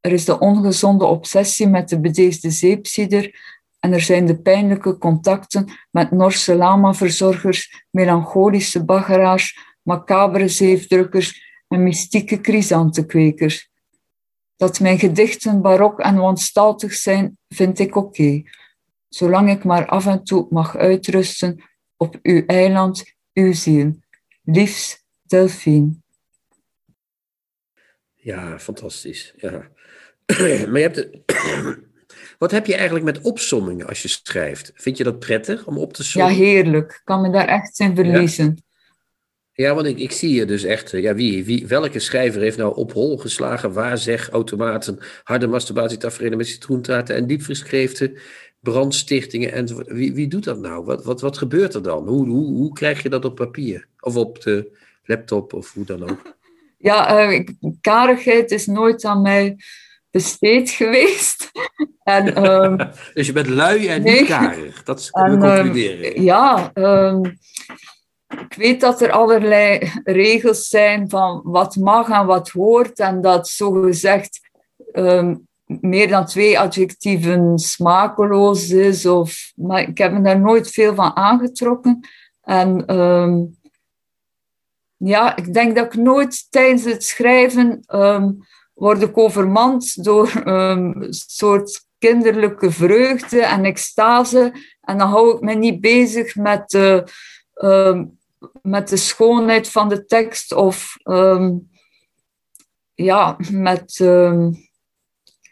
Er is de ongezonde obsessie met de bedeesde zeepsieder en er zijn de pijnlijke contacten met Norse lama-verzorgers, melancholische baggeraars, macabere zeefdrukkers en mystieke chrysantenkwekers. Dat mijn gedichten barok en wanstaltig zijn, vind ik oké, zolang ik maar af en toe mag uitrusten op uw eiland, uw ziel. Liefs, Delphine. Ja, fantastisch. Ja. <clears throat> maar je hebt het... <clears throat> Wat heb je eigenlijk met opsommingen als je schrijft? Vind je dat prettig om op te sommen? Ja, heerlijk. Ik kan me daar echt in verliezen. Ja, ja want ik, ik zie je dus echt. Ja, wie, wie, welke schrijver heeft nou op hol geslagen waar zeg automaten, harde masturbatietaferelen met citroentaarten en diepvrieskreeften, brandstichtingen en wie, wie doet dat nou? Wat, wat, wat gebeurt er dan? Hoe, hoe, hoe krijg je dat op papier? Of op de laptop of hoe dan ook? Ja, uh, karigheid is nooit aan mij besteed <laughs> geweest. en, um, <laughs> dus je bent lui en nee. niet karig, dat kunnen we concluderen. Um, ja, um, ik weet dat er allerlei regels zijn van wat mag en wat hoort en dat zogezegd meer dan twee adjectieven smakeloos is. Of, maar ik heb me daar nooit veel van aangetrokken. En um, ja, ik denk dat ik nooit tijdens het schrijven um, word ik overmand door um, een soort kinderlijke vreugde en extase. En dan hou ik me niet bezig met, uh, um, met de schoonheid van de tekst of ja, met,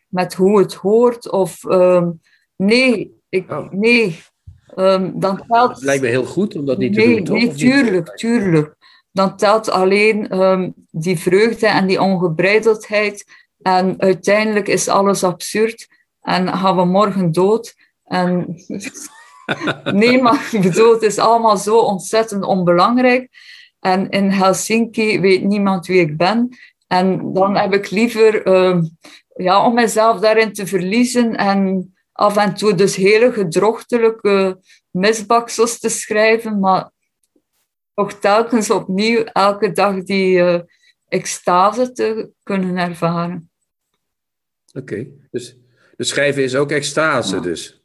met hoe het hoort. Of nee, ik, oh. nee. dan telt... Het lijkt me heel goed om dat niet nee, te doen, toch? Nee, tuurlijk, tuurlijk dan telt alleen um, die vreugde en die ongebreideldheid En uiteindelijk is alles absurd en gaan we morgen dood. En <laughs> nee, maar ik bedoel, het is allemaal zo ontzettend onbelangrijk. En in Helsinki weet niemand wie ik ben. En dan heb ik liever uh, ja, om mezelf daarin te verliezen en af en toe dus hele gedrochtelijke misbaksels te schrijven, maar toch telkens opnieuw elke dag die uh, extase te kunnen ervaren. Oké, dus, dus schrijven is ook extase ja. dus?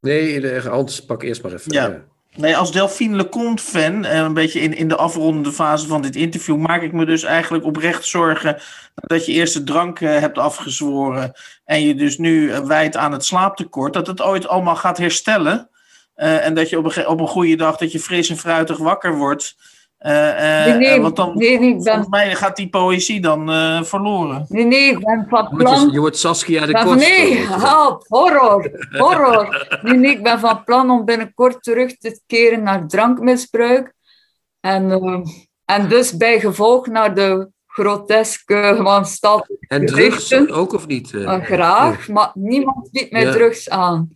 Nee, Hans, pak eerst maar even. Ja. Nee, als Delphine Leconte-fan, eh, een beetje in, in de afrondende fase van dit interview, maak ik me dus eigenlijk oprecht zorgen dat je eerst de drank uh, hebt afgezworen en je dus nu uh, wijdt aan het slaaptekort, dat het ooit allemaal gaat herstellen. en dat je op een, op een goede dag dat je fris en fruitig wakker wordt. Nee, nee, want dan, nee, nee, ben... volgens mij gaat die poëzie dan verloren. Nee, nee, ik ben van plan... Je wordt Saskia de ben, Nee, help, horror, horror. nee, nee, ik ben van plan om binnenkort terug te keren naar drankmisbruik. En, uh, en dus bij gevolg naar de groteske, wanstaltige En drugs ook of niet? Uh, graag, maar niemand biedt mij ja. drugs aan.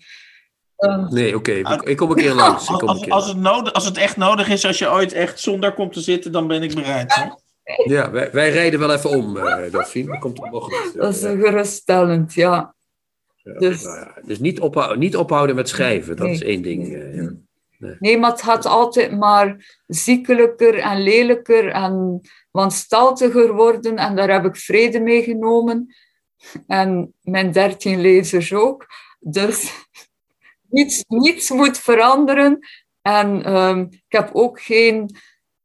Uh, nee, oké. Okay. Ik kom een keer langs. Als, als, als, het nodig, als het echt nodig is, als je ooit echt zonder komt te zitten, dan ben ik bereid. Hè? Ja, wij, wij, rijden wel even om, uh, Delphine. Dat komt er nog niet. Dat is geruststellend, ja. ja dus, nou ja, dus niet, ophouden, niet ophouden met schrijven, dat nee, is één ding. Nee, uh, ja. nee. nee, maar het gaat altijd maar ziekelijker en lelijker en wanstaltiger worden. En daar heb ik vrede mee genomen. En mijn dertien lezers ook. Dus niets, niets moet veranderen. En um, ik heb ook geen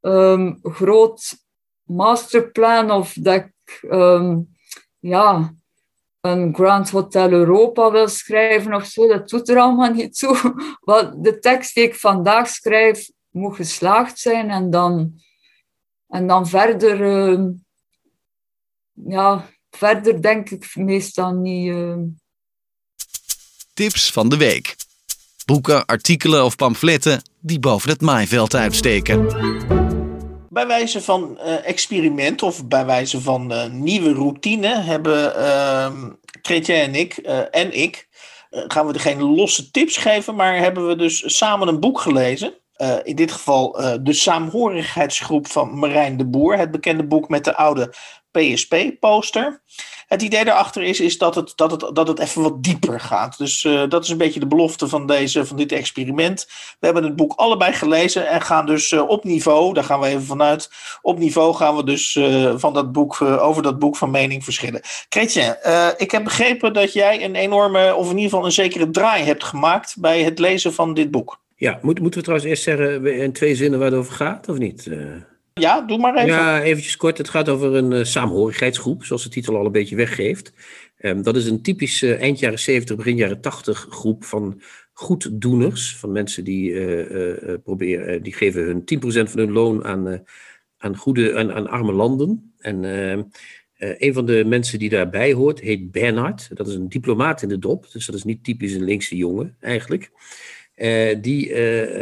um, groot masterplan of dat ik um, ja, een Grand Hotel Europa wil schrijven of zo. Dat doet er allemaal niet toe. <laughs> Wat de tekst die ik vandaag schrijf moet geslaagd zijn en dan, en dan verder, ja, verder denk ik meestal niet. Tips van de week. Boeken, artikelen of pamfletten die boven het maaiveld uitsteken. Bij wijze van uh, experiment of bij wijze van uh, nieuwe routine hebben uh, Chrétien en ik, uh, en ik, gaan we er geen losse tips geven, maar hebben we dus samen een boek gelezen. in dit geval de saamhorigheidsgroep van Marijn de Boer, het bekende boek met de oude PSP-poster. Het idee daarachter is, is dat, het, dat, het, dat het even wat dieper gaat. Dus uh, dat is een beetje de belofte van, deze, van dit experiment. We hebben het boek allebei gelezen en gaan dus uh, op niveau, daar gaan we even vanuit, op niveau gaan we dus uh, van dat boek, over dat boek van mening verschillen. Chrétien, ik heb begrepen dat jij een enorme, of in ieder geval een zekere draai hebt gemaakt bij het lezen van dit boek. Ja, moet, moeten we trouwens eerst zeggen in twee zinnen waar het over gaat, of niet? Ja, doe maar even. Ja, eventjes kort. Het gaat over een uh, saamhorigheidsgroep, zoals de titel al een beetje weggeeft. Um, dat is een typische uh, eind jaren 70, begin jaren 80 groep van goeddoeners. Van mensen die uh, proberen, die geven hun 10% van hun loon aan, aan, goede, aan, aan arme landen. En ehm, een van de mensen die daarbij hoort, heet Bernhard. Dat is een diplomaat in de dop, dus dat is niet typisch een linkse jongen eigenlijk. die,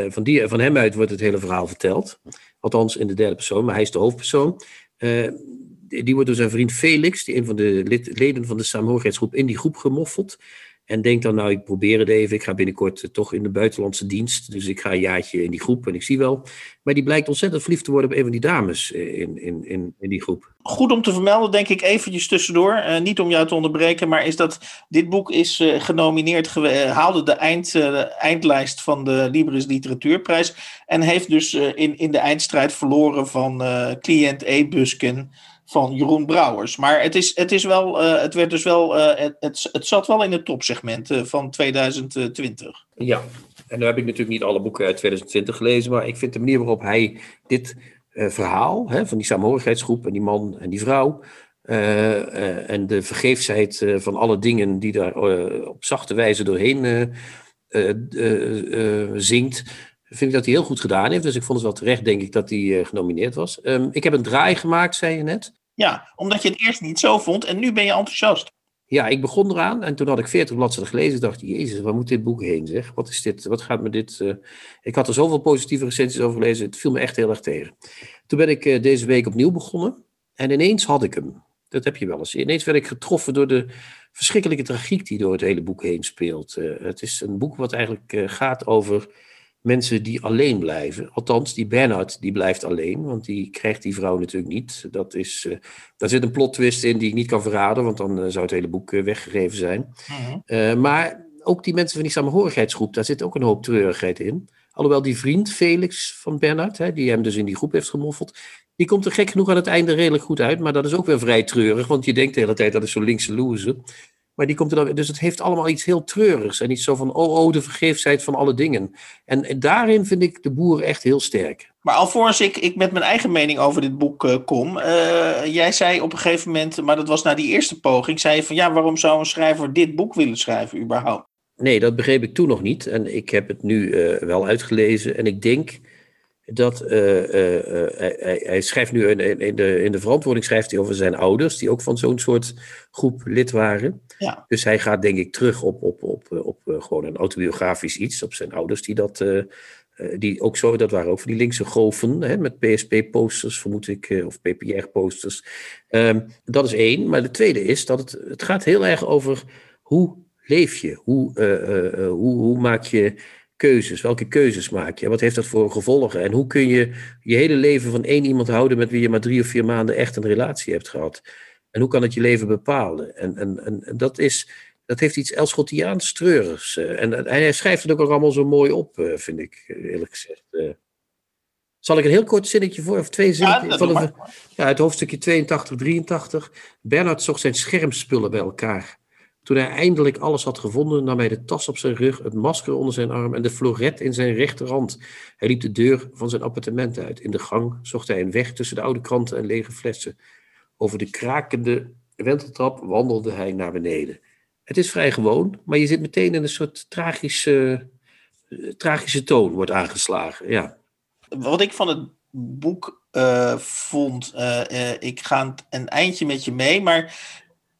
van, die, van hem uit wordt het hele verhaal verteld. Althans in de derde persoon, maar hij is de hoofdpersoon. Uh, die wordt door zijn vriend Felix, die een van de leden van de saamhorigheidsgroep, in die groep gemoffeld. En denkt dan, nou, ik probeer het even. Ik ga binnenkort uh, toch in de buitenlandse dienst. Dus ik ga een jaartje in die groep en ik zie wel. Maar die blijkt ontzettend verliefd te worden op een van die dames uh, in, in, in, in die groep. Goed om te vermelden, denk ik, eventjes tussendoor. Uh, niet om jou te onderbreken, maar is dat dit boek is genomineerd, haalde de eind, eindlijst van de Libris Literatuurprijs. En heeft dus in, in de eindstrijd verloren van cliënt E. Busken van Jeroen Brouwers. Maar het, is, het, is wel, uh, het werd dus wel, uh, het, het, zat wel in het topsegment uh, van 2020. Ja, en nu heb ik natuurlijk niet alle boeken uit 2020 gelezen, maar ik vind de manier waarop hij dit verhaal hè, van die saamhorigheidsgroep en die man en die vrouw. en de vergeefsheid van alle dingen die daar op zachte wijze doorheen zingt, vind ik dat hij heel goed gedaan heeft. Dus ik vond het wel terecht, denk ik, dat hij genomineerd was. Um, ik heb een draai gemaakt, zei je net. Ja, omdat je het eerst niet zo vond en nu ben je enthousiast. Ja, ik begon eraan en toen had ik 40 bladzijden gelezen. Ik dacht, jezus, waar moet dit boek heen zeg? Wat is dit? Wat gaat me dit... Uh... Ik had er zoveel positieve recensies over gelezen. Het viel me echt heel erg tegen. Toen ben ik deze week opnieuw begonnen. En ineens had ik hem. Dat heb je wel eens. Ineens werd ik getroffen door de verschrikkelijke tragiek die door het hele boek heen speelt. het is een boek wat eigenlijk gaat over mensen die alleen blijven. Althans, die Bernard die blijft alleen, want die krijgt die vrouw natuurlijk niet. Dat is, uh, daar zit een plot twist in die ik niet kan verraden, want dan uh, zou het hele boek uh, weggegeven zijn. Mhm. maar ook die mensen van die samenhorigheidsgroep, daar zit ook een hoop treurigheid in. Alhoewel die vriend Felix van Bernard, hè, die hem dus in die groep heeft gemoffeld, die komt er gek genoeg aan het einde redelijk goed uit. Maar dat is ook weer vrij treurig, want je denkt de hele tijd dat is zo'n linkse loser. Maar die komt er dan, dus het heeft allemaal iets heel treurigs. En iets zo van, oh, oh, de vergeefsheid van alle dingen. En, en daarin vind ik de boer echt heel sterk. Maar alvorens ik, ik met mijn eigen mening over dit boek uh, kom. Uh, jij zei op een gegeven moment, maar dat was na die eerste poging, zei je van ja, waarom zou een schrijver dit boek willen schrijven überhaupt? Nee, dat begreep ik toen nog niet. En ik heb het nu uh, wel uitgelezen. En ik denk dat uh, uh, hij, hij, schrijft nu in, in, de, in de verantwoording schrijft hij over zijn ouders, die ook van zo'n soort groep lid waren. Ja. Dus hij gaat denk ik terug op, op, op, op, gewoon een autobiografisch iets, op zijn ouders die dat. die ook zo, dat waren ook van die linkse goven, hè, met PSP-posters, vermoed ik, of PPR-posters. Um, dat is één. Maar de tweede is dat het, het gaat heel erg over hoe leef je? Hoe, hoe, hoe maak je keuzes? Welke keuzes maak je? Wat heeft dat voor gevolgen? En hoe kun je je hele leven van één iemand houden met wie je maar drie of vier maanden echt een relatie hebt gehad? En hoe kan het je leven bepalen? En, en, en, dat, is, dat heeft iets Elschotiaans treurigs. Eh, en, hij schrijft het ook allemaal zo mooi op, eh, vind ik, eerlijk gezegd. Eh. Zal ik een heel kort zinnetje voor, of twee zinnen? Ja, van een, ja, het hoofdstukje 82, 83. Bernard zocht zijn schermspullen bij elkaar. Toen hij eindelijk alles had gevonden, nam hij de tas op zijn rug, het masker onder zijn arm en de floret in zijn rechterhand. Hij liep de deur van zijn appartement uit. In de gang zocht hij een weg tussen de oude kranten en lege flessen. Over de krakende wenteltrap wandelde hij naar beneden. Het is vrij gewoon, maar je zit meteen in een soort tragische, uh, tragische toon, wordt aangeslagen. Ja. Wat ik van het boek uh, vond, uh, ik ga een eindje met je mee, maar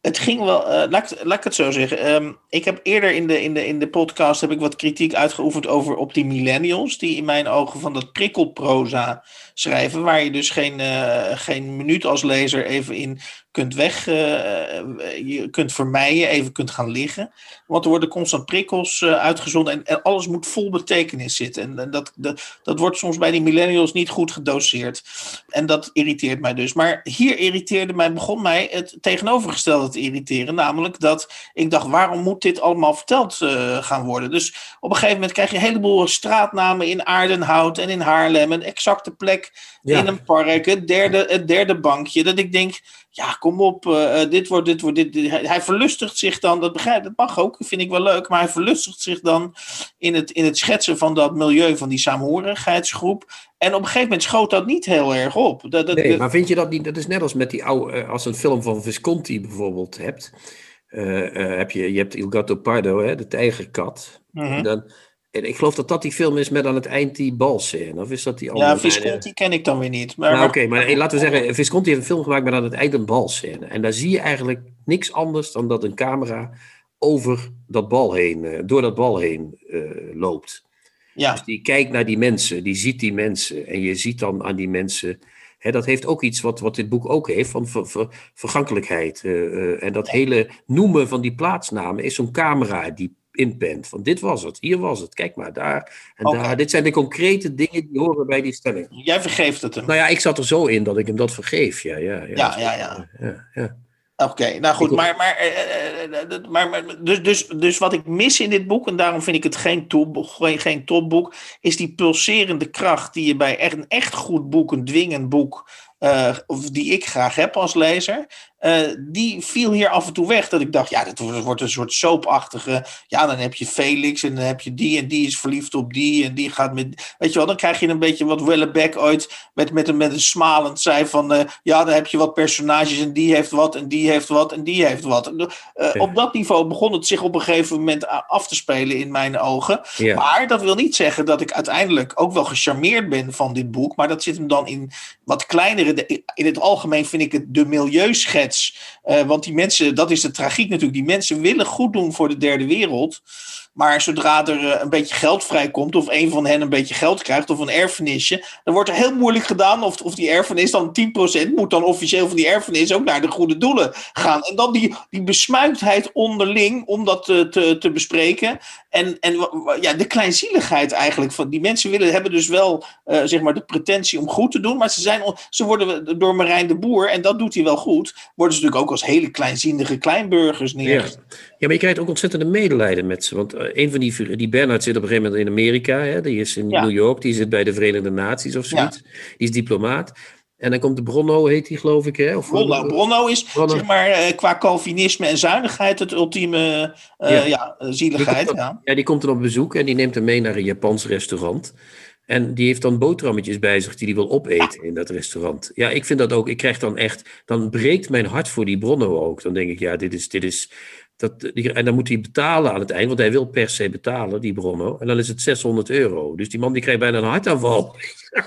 het ging wel, uh, laat, ik het zo zeggen. Um, ik heb eerder in de, in, de, in de podcast heb ik wat kritiek uitgeoefend over op die millennials, die in mijn ogen van dat prikkelproza schrijven, waar je dus geen, uh, geen minuut als lezer even in kunt weg, uh, je kunt vermijden, even kunt gaan liggen. Want er worden constant prikkels uh, uitgezonden en, alles moet vol betekenis zitten. En, dat, dat, dat wordt soms bij die millennials niet goed gedoseerd. En dat irriteert mij dus. Maar hier irriteerde mij, begon mij het tegenovergestelde te irriteren. Namelijk dat ik dacht, waarom moet dit allemaal verteld gaan worden? Dus op een gegeven moment krijg je een heleboel straatnamen in Aardenhout en in Haarlem. Een exacte plek ja. in een park, het derde, het derde bankje. Dat ik denk ja, kom op, uh, dit wordt, dit wordt, dit, Hij verlustigt zich dan, dat begrijp dat mag ook, vind ik wel leuk, maar hij verlustigt zich dan in het, in het schetsen van dat milieu van die saamhorigheidsgroep. En op een gegeven moment schoot dat niet heel erg op. Dat, dat, nee, maar vind je dat niet, dat is net als met die oude, als een film van Visconti bijvoorbeeld hebt. Uh, uh, heb je, je hebt Il Gatto Pardo, hè, de tijgerkat. Mm -hmm. dan, en ik geloof dat dat die film is met aan het eind die balscène. Of is dat die andere? Ja, Visconti ken ik dan weer niet. Maar, nou, Oké, maar laten we zeggen, Visconti heeft een film gemaakt met aan het eind een balscène. En daar zie je eigenlijk niks anders dan dat een camera over dat bal heen, uh, door dat bal heen uh, loopt. Ja. Dus die kijkt naar die mensen, die ziet die mensen. En je ziet dan aan die mensen... Hè, dat heeft ook iets wat, wat dit boek ook heeft, van ver, ver, vergankelijkheid. Uh, en dat hele noemen van die plaatsnamen is zo'n camera die inpent. Van dit was het, hier was het, kijk maar, daar en okay. daar. Dit zijn de concrete dingen die horen bij die stelling. Jij vergeeft het hem. Nou ja, ik zat er zo in dat ik hem dat vergeef. Ja, ja, ja. ja, ja, ja. ja, ja. Oké, okay, nou goed, maar, maar, maar, maar, dus, dus, dus wat ik mis in dit boek, en daarom vind ik het geen, top, geen, geen topboek, is die pulserende kracht die je bij echt een echt goed boek, een dwingend boek, uh, of die ik graag heb als lezer, uh, die viel hier af en toe weg. Dat ik dacht, ja, dat wordt een soort soapachtige. Ja, dan heb je Felix en dan heb je die en die is verliefd op die en die gaat met. Weet je wel, dan krijg je een beetje wat Wellebeck ooit met, met, een, met een smalend zei van. Uh, ja, dan heb je wat personages en die heeft wat en die heeft wat en die heeft wat. Uh, op dat niveau begon het zich op een gegeven moment af te spelen in mijn ogen. Ja. Maar dat wil niet zeggen dat ik uiteindelijk ook wel gecharmeerd ben van dit boek. Maar dat zit hem dan in wat kleinere. In het algemeen vind ik het de milieuschets uh, want die mensen, dat is de tragiek natuurlijk, die mensen willen goed doen voor de derde wereld. Maar zodra er eh, een beetje geld vrijkomt, of een van hen een beetje geld krijgt, of een erfenisje, dan wordt er heel moeilijk gedaan of, of die erfenis dan 10% moet dan officieel van die erfenis ook naar de goede doelen gaan. En dan die, die besmuiktheid onderling om dat te, te, bespreken. En, en ja, de kleinzieligheid eigenlijk van die mensen willen, hebben dus wel uh, zeg maar de pretentie om goed te doen, maar ze, zijn, ze worden door Marijn de Boer, en dat doet hij wel goed, worden ze natuurlijk ook als hele kleinziendige kleinburgers neergezet. Ja, maar je krijgt ook ontzettende medelijden met ze. Want uh, een van die, die Bernard zit op een gegeven moment in Amerika, hè, die is in ja. New York, die zit bij de Verenigde Naties of zoiets. Ja. Die is diplomaat. En dan komt de Bronno, heet die geloof ik. Hè? Of, Bronno, Bronno is Bronno. Zeg maar, uh, qua Calvinisme en zuinigheid het ultieme uh, ja. ja zieligheid. Die ja. ja, die komt dan op bezoek en die neemt hem mee naar een Japans restaurant. En die heeft dan boterhammetjes bij zich die hij wil opeten in dat restaurant. Ja, ik vind dat ook. Ik krijg dan echt. Dan breekt mijn hart voor die Bronno ook. Dan denk ik, ja, dit is. Dit is dat, die, en dan moet hij betalen aan het eind, want hij wil per se betalen, die Bronno. En dan is het 600 euro. Dus die man die krijgt bijna een hartaanval.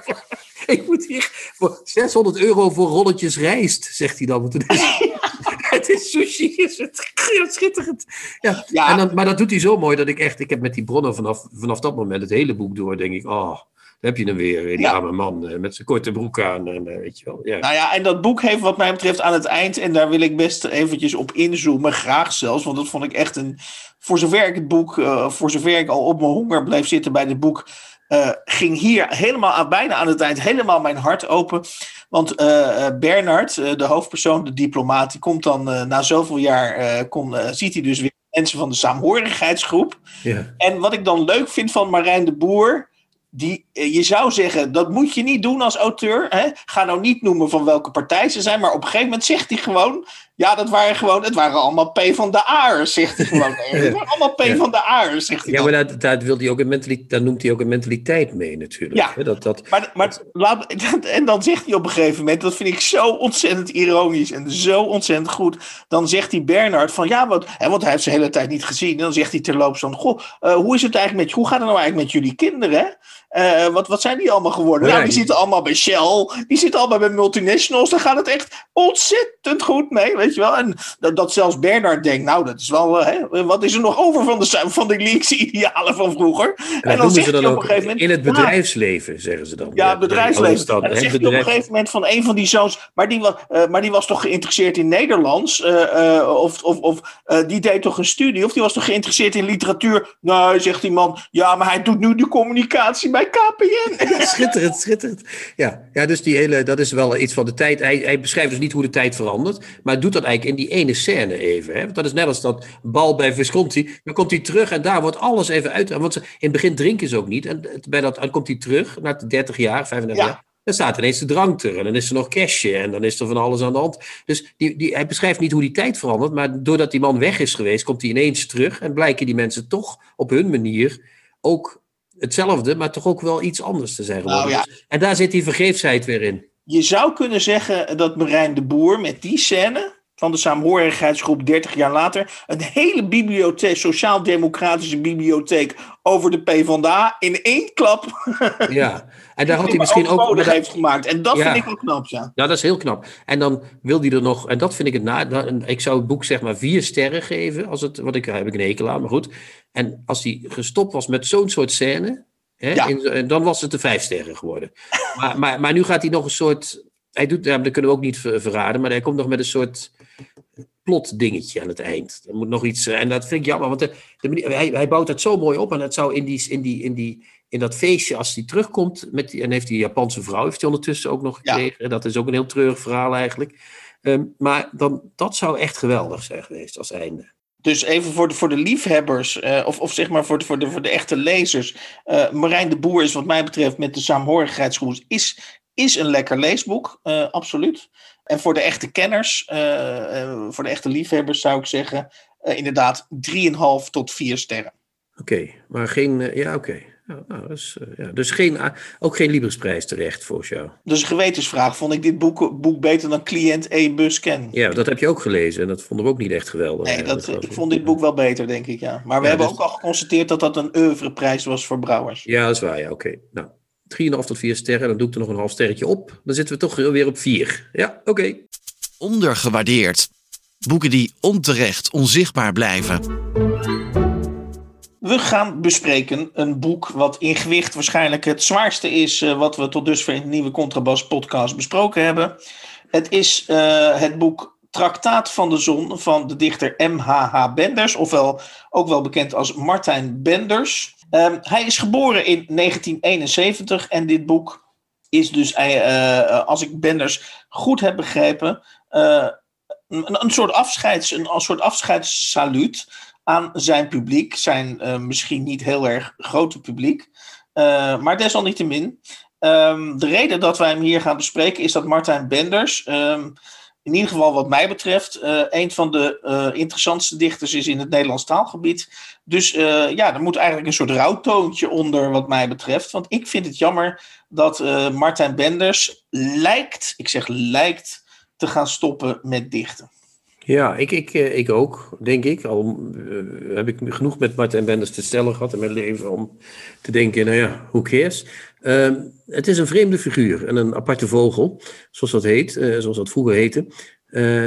<laughs> ik moet hier voor 600 euro voor rolletjes rijst, zegt hij dan. Want het is, <laughs> het is sushi, is het schitterend. Ja. ja. En dan, maar dat doet hij zo mooi dat ik echt, ik heb met die bronnen vanaf, vanaf dat moment het hele boek door, denk ik, oh, heb je hem weer, die ja. arme man met zijn korte broek aan, en, weet je wel. Ja. Nou ja, en dat boek heeft wat mij betreft aan het eind, en daar wil ik best eventjes op inzoomen, graag zelfs, want dat vond ik echt een, voor zover ik het boek, uh, voor zover ik al op mijn honger bleef zitten bij dit boek, uh, ging hier helemaal aan, bijna aan het eind helemaal mijn hart open. Want uh, Bernard, uh, de hoofdpersoon, de diplomaat, die komt dan na zoveel jaar, kom, ziet hij dus weer mensen van de saamhorigheidsgroep. Ja. En wat ik dan leuk vind van Marijn de Boer, die, je zou zeggen, dat moet je niet doen als auteur. Hè? Ga nou niet noemen van welke partij ze zijn, maar op een gegeven moment zegt hij gewoon, ja, dat waren gewoon, het waren allemaal P van de A'ers, zegt hij gewoon. <laughs> Het waren allemaal P ja. van de A'ers, zegt hij. Ja, dan. maar daar, daar, wil hij ook een mentaliteit, daar noemt hij ook een mentaliteit mee natuurlijk. Ja, hè? Dat, dat, maar, maar laat, <laughs> en dan zegt hij op een gegeven moment, dat vind ik zo ontzettend ironisch en zo ontzettend goed. Dan zegt hij Bernard van, ja, wat, hè, want hij heeft ze de hele tijd niet gezien. En dan zegt hij terloops van, goh, uh, hoe is het eigenlijk met, hoe gaat het nou eigenlijk met jullie kinderen? Uh, wat, wat zijn die allemaal geworden? Nou, die zitten allemaal bij Shell, die zitten allemaal bij multinationals. Daar gaat het echt ontzettend goed mee, weet je wel. En dat, dat zelfs Bernard denkt, nou, dat is wel, eh, hè, wat is er nog over van, de, van die linkse idealen van vroeger? en dan zegt hij op een ook gegeven moment... in het ja, bedrijfsleven, zeggen ze dan. ja, het bedrijfsleven. dan, dan zegt hij op een bedrijf- gegeven moment van een van die zoons, maar die, wa- eh, maar die was toch geïnteresseerd in Nederlands? eh, eh, of of, of eh, die deed toch een studie? Of die was toch geïnteresseerd in literatuur? Nee, zegt die man, ja, maar hij doet nu de communicatie bij KPN. <laughs> Schitterend, schitterend. Ja, ja, dus die hele, dat is wel iets van de tijd. Hij, hij beschrijft dus niet hoe de tijd verandert, maar doet dat eigenlijk in die ene scène even. Hè? Want dat is net als dat bal bij Visconti. Dan komt hij terug en daar wordt alles even uit. Want ze, in het begin drinken ze ook niet. En het- bij dat, dan komt hij terug, na 30 jaar, 35 Ja. jaar. Dan staat ineens de drank er en dan is er nog cashje en dan is er van alles aan de hand. Dus die, die, hij beschrijft niet hoe die tijd verandert, maar doordat die man weg is geweest, komt hij ineens terug en blijken die mensen toch op hun manier ook hetzelfde, maar toch ook wel iets anders te zijn geworden. Nou ja. En daar zit die vergeefsheid weer in. Je zou kunnen zeggen dat Marijn de Boer met die scène van de saamhorigheidsgroep 30 jaar later een hele bibliotheek, sociaal-democratische bibliotheek over de PvdA in één klap Ja, en <laughs> daar had hij misschien ook. dat- heeft gemaakt. En dat Ja. vind ik wel knap, ja. Ja, dat is heel knap. En dan wil hij er nog, en dat vind ik het na. Ik zou het boek zeg maar vier sterren geven, als het, wat ik heb ik een hekel aan, maar goed. En als hij gestopt was met zo'n soort scène, hè, Ja. in- dan was het de vijf sterren geworden. maar, maar, maar nu gaat hij nog een soort. Hij doet, ja, dat kunnen we ook niet ver- verraden, maar hij komt nog met een soort plot dingetje aan het eind. Er moet nog iets, eh, en dat vind ik jammer, want de, hij, hij bouwt het zo mooi op en het zou in, die, in, die, in, die, in dat feestje, als hij terugkomt, met die, en heeft die Japanse vrouw, heeft hij ondertussen ook nog Ja. gekregen. Dat is ook een heel treurig verhaal eigenlijk. Ehm, maar dan, dat zou echt geweldig zijn geweest als einde. Dus even voor de, voor de liefhebbers, eh, of, of zeg maar voor de, voor de, voor de echte lezers. eh, Marijn de Boer is wat mij betreft met de saamhorigheidsgroep is, is een lekker leesboek, absoluut. En voor de echte kenners, eh, eh, voor de echte liefhebbers zou ik zeggen, eh, inderdaad 3,5 tot 4 sterren. Oké, maar geen. ja, oké. Ja, nou, eh, ja. Dus geen, ook geen Libresprijs terecht volgens jou. Dus een gewetensvraag, vond ik dit boek, boek beter dan cliënt E. Busken? Ja, dat heb je ook gelezen en dat vonden we ook niet echt geweldig. Nee, dat, ik vond dit boek wel beter, denk ik, ja. Maar we Ja, hebben dus- ook al geconstateerd dat dat een oeuvreprijs was voor Brouwers. Ja, dat is waar. Ja, oké. Nou, 3,5 tot 4 sterren. Dan doe ik er nog een half sterretje op. Dan zitten we toch weer op 4. Ja, oké. Ondergewaardeerd. Boeken die onterecht onzichtbaar blijven. We gaan bespreken een boek wat in gewicht waarschijnlijk het zwaarste is uh, wat we tot dusver in de nieuwe Contrabas podcast besproken hebben. Het is uh, het boek Traktaat van de Zon van de dichter M.H.H. Benders, ofwel ook wel bekend als Martijn Benders. Um, hij is geboren in 1971 en dit boek is dus, uh, als ik Benders goed heb begrepen, een, een, soort afscheids, een, soort afscheidssaluut aan zijn publiek, zijn misschien niet heel erg grote publiek, maar desalniettemin. Um, de reden dat wij hem hier gaan bespreken is dat Martijn Benders, um, in ieder geval wat mij betreft, uh, een van de interessantste dichters is in het Nederlands taalgebied. Dus ja, er moet eigenlijk een soort rouwtoontje onder wat mij betreft. Want ik vind het jammer dat Martijn Benders lijkt, ik zeg lijkt, te gaan stoppen met dichten. Ja, ik, ik, eh, ik ook, denk ik. Al heb ik genoeg met Martin Benders te stellen gehad in mijn leven om te denken, nou ja, hoe cares. Uh, het is een vreemde figuur en een aparte vogel, zoals dat heet, uh, zoals dat vroeger heette.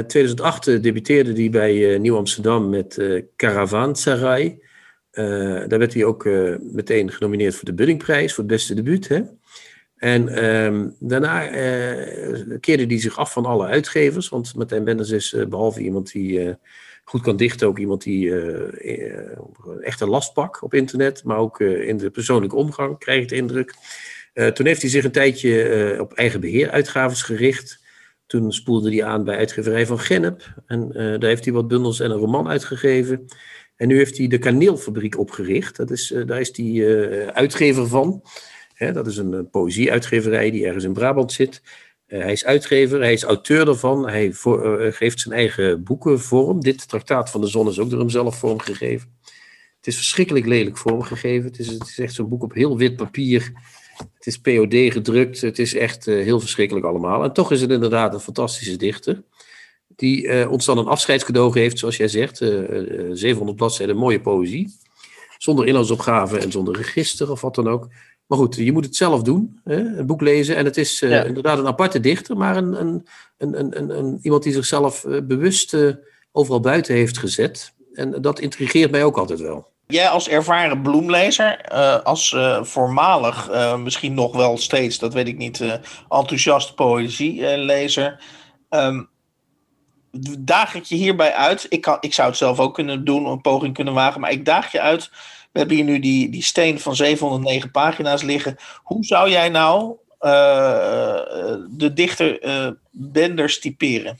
2008 debuteerde hij bij Nieuw Amsterdam met Caravanserai. daar werd hij ook meteen genomineerd voor de Buddingprijs, voor het beste debuut. Hè? En um, daarna uh, keerde hij zich af van alle uitgevers. Want Martijn Benders is uh, behalve iemand die uh, goed kan dichten, ook iemand die echt een last pak op internet. Maar ook in de persoonlijke omgang, krijg ik de indruk. Toen heeft hij zich een tijdje op eigen beheer uitgaves gericht. Toen spoelde hij aan bij uitgeverij van Gennep. En daar heeft hij wat bundels en een roman uitgegeven. En nu heeft hij de Kaneelfabriek opgericht. Dat is, daar is hij uitgever van dat is een, poëzieuitgeverij die ergens in Brabant zit. Hij is uitgever, hij is auteur daarvan. Hij voor, geeft zijn eigen boeken vorm. Dit Traktaat van de Zon is ook door hem zelf vormgegeven. Het is verschrikkelijk lelijk vormgegeven. Het is, het is echt zo'n boek op heel wit papier. Het is POD gedrukt. Het is echt uh, heel verschrikkelijk allemaal. En toch is het inderdaad een fantastische dichter. Die ons dan een afscheidscadeau geeft, zoals jij zegt. 700 bladzijden mooie poëzie. Zonder inhoudsopgave en zonder register of wat dan ook. Maar goed, je moet het zelf doen, hè? een boek lezen. En het is uh, inderdaad een aparte dichter, maar een, een, een, een, een iemand die zichzelf uh, bewust uh, overal buiten heeft gezet. En dat intrigeert mij ook altijd wel. Jij als ervaren bloemlezer, als voormalig, misschien nog wel steeds, dat weet ik niet, enthousiast poëzielezer. Um, daag ik je hierbij uit? Ik, kan, ik zou het zelf ook kunnen doen, een poging kunnen wagen, maar ik daag je uit we hebben hier nu die, die steen van 709 pagina's liggen. Hoe zou jij nou de dichter Benders typeren?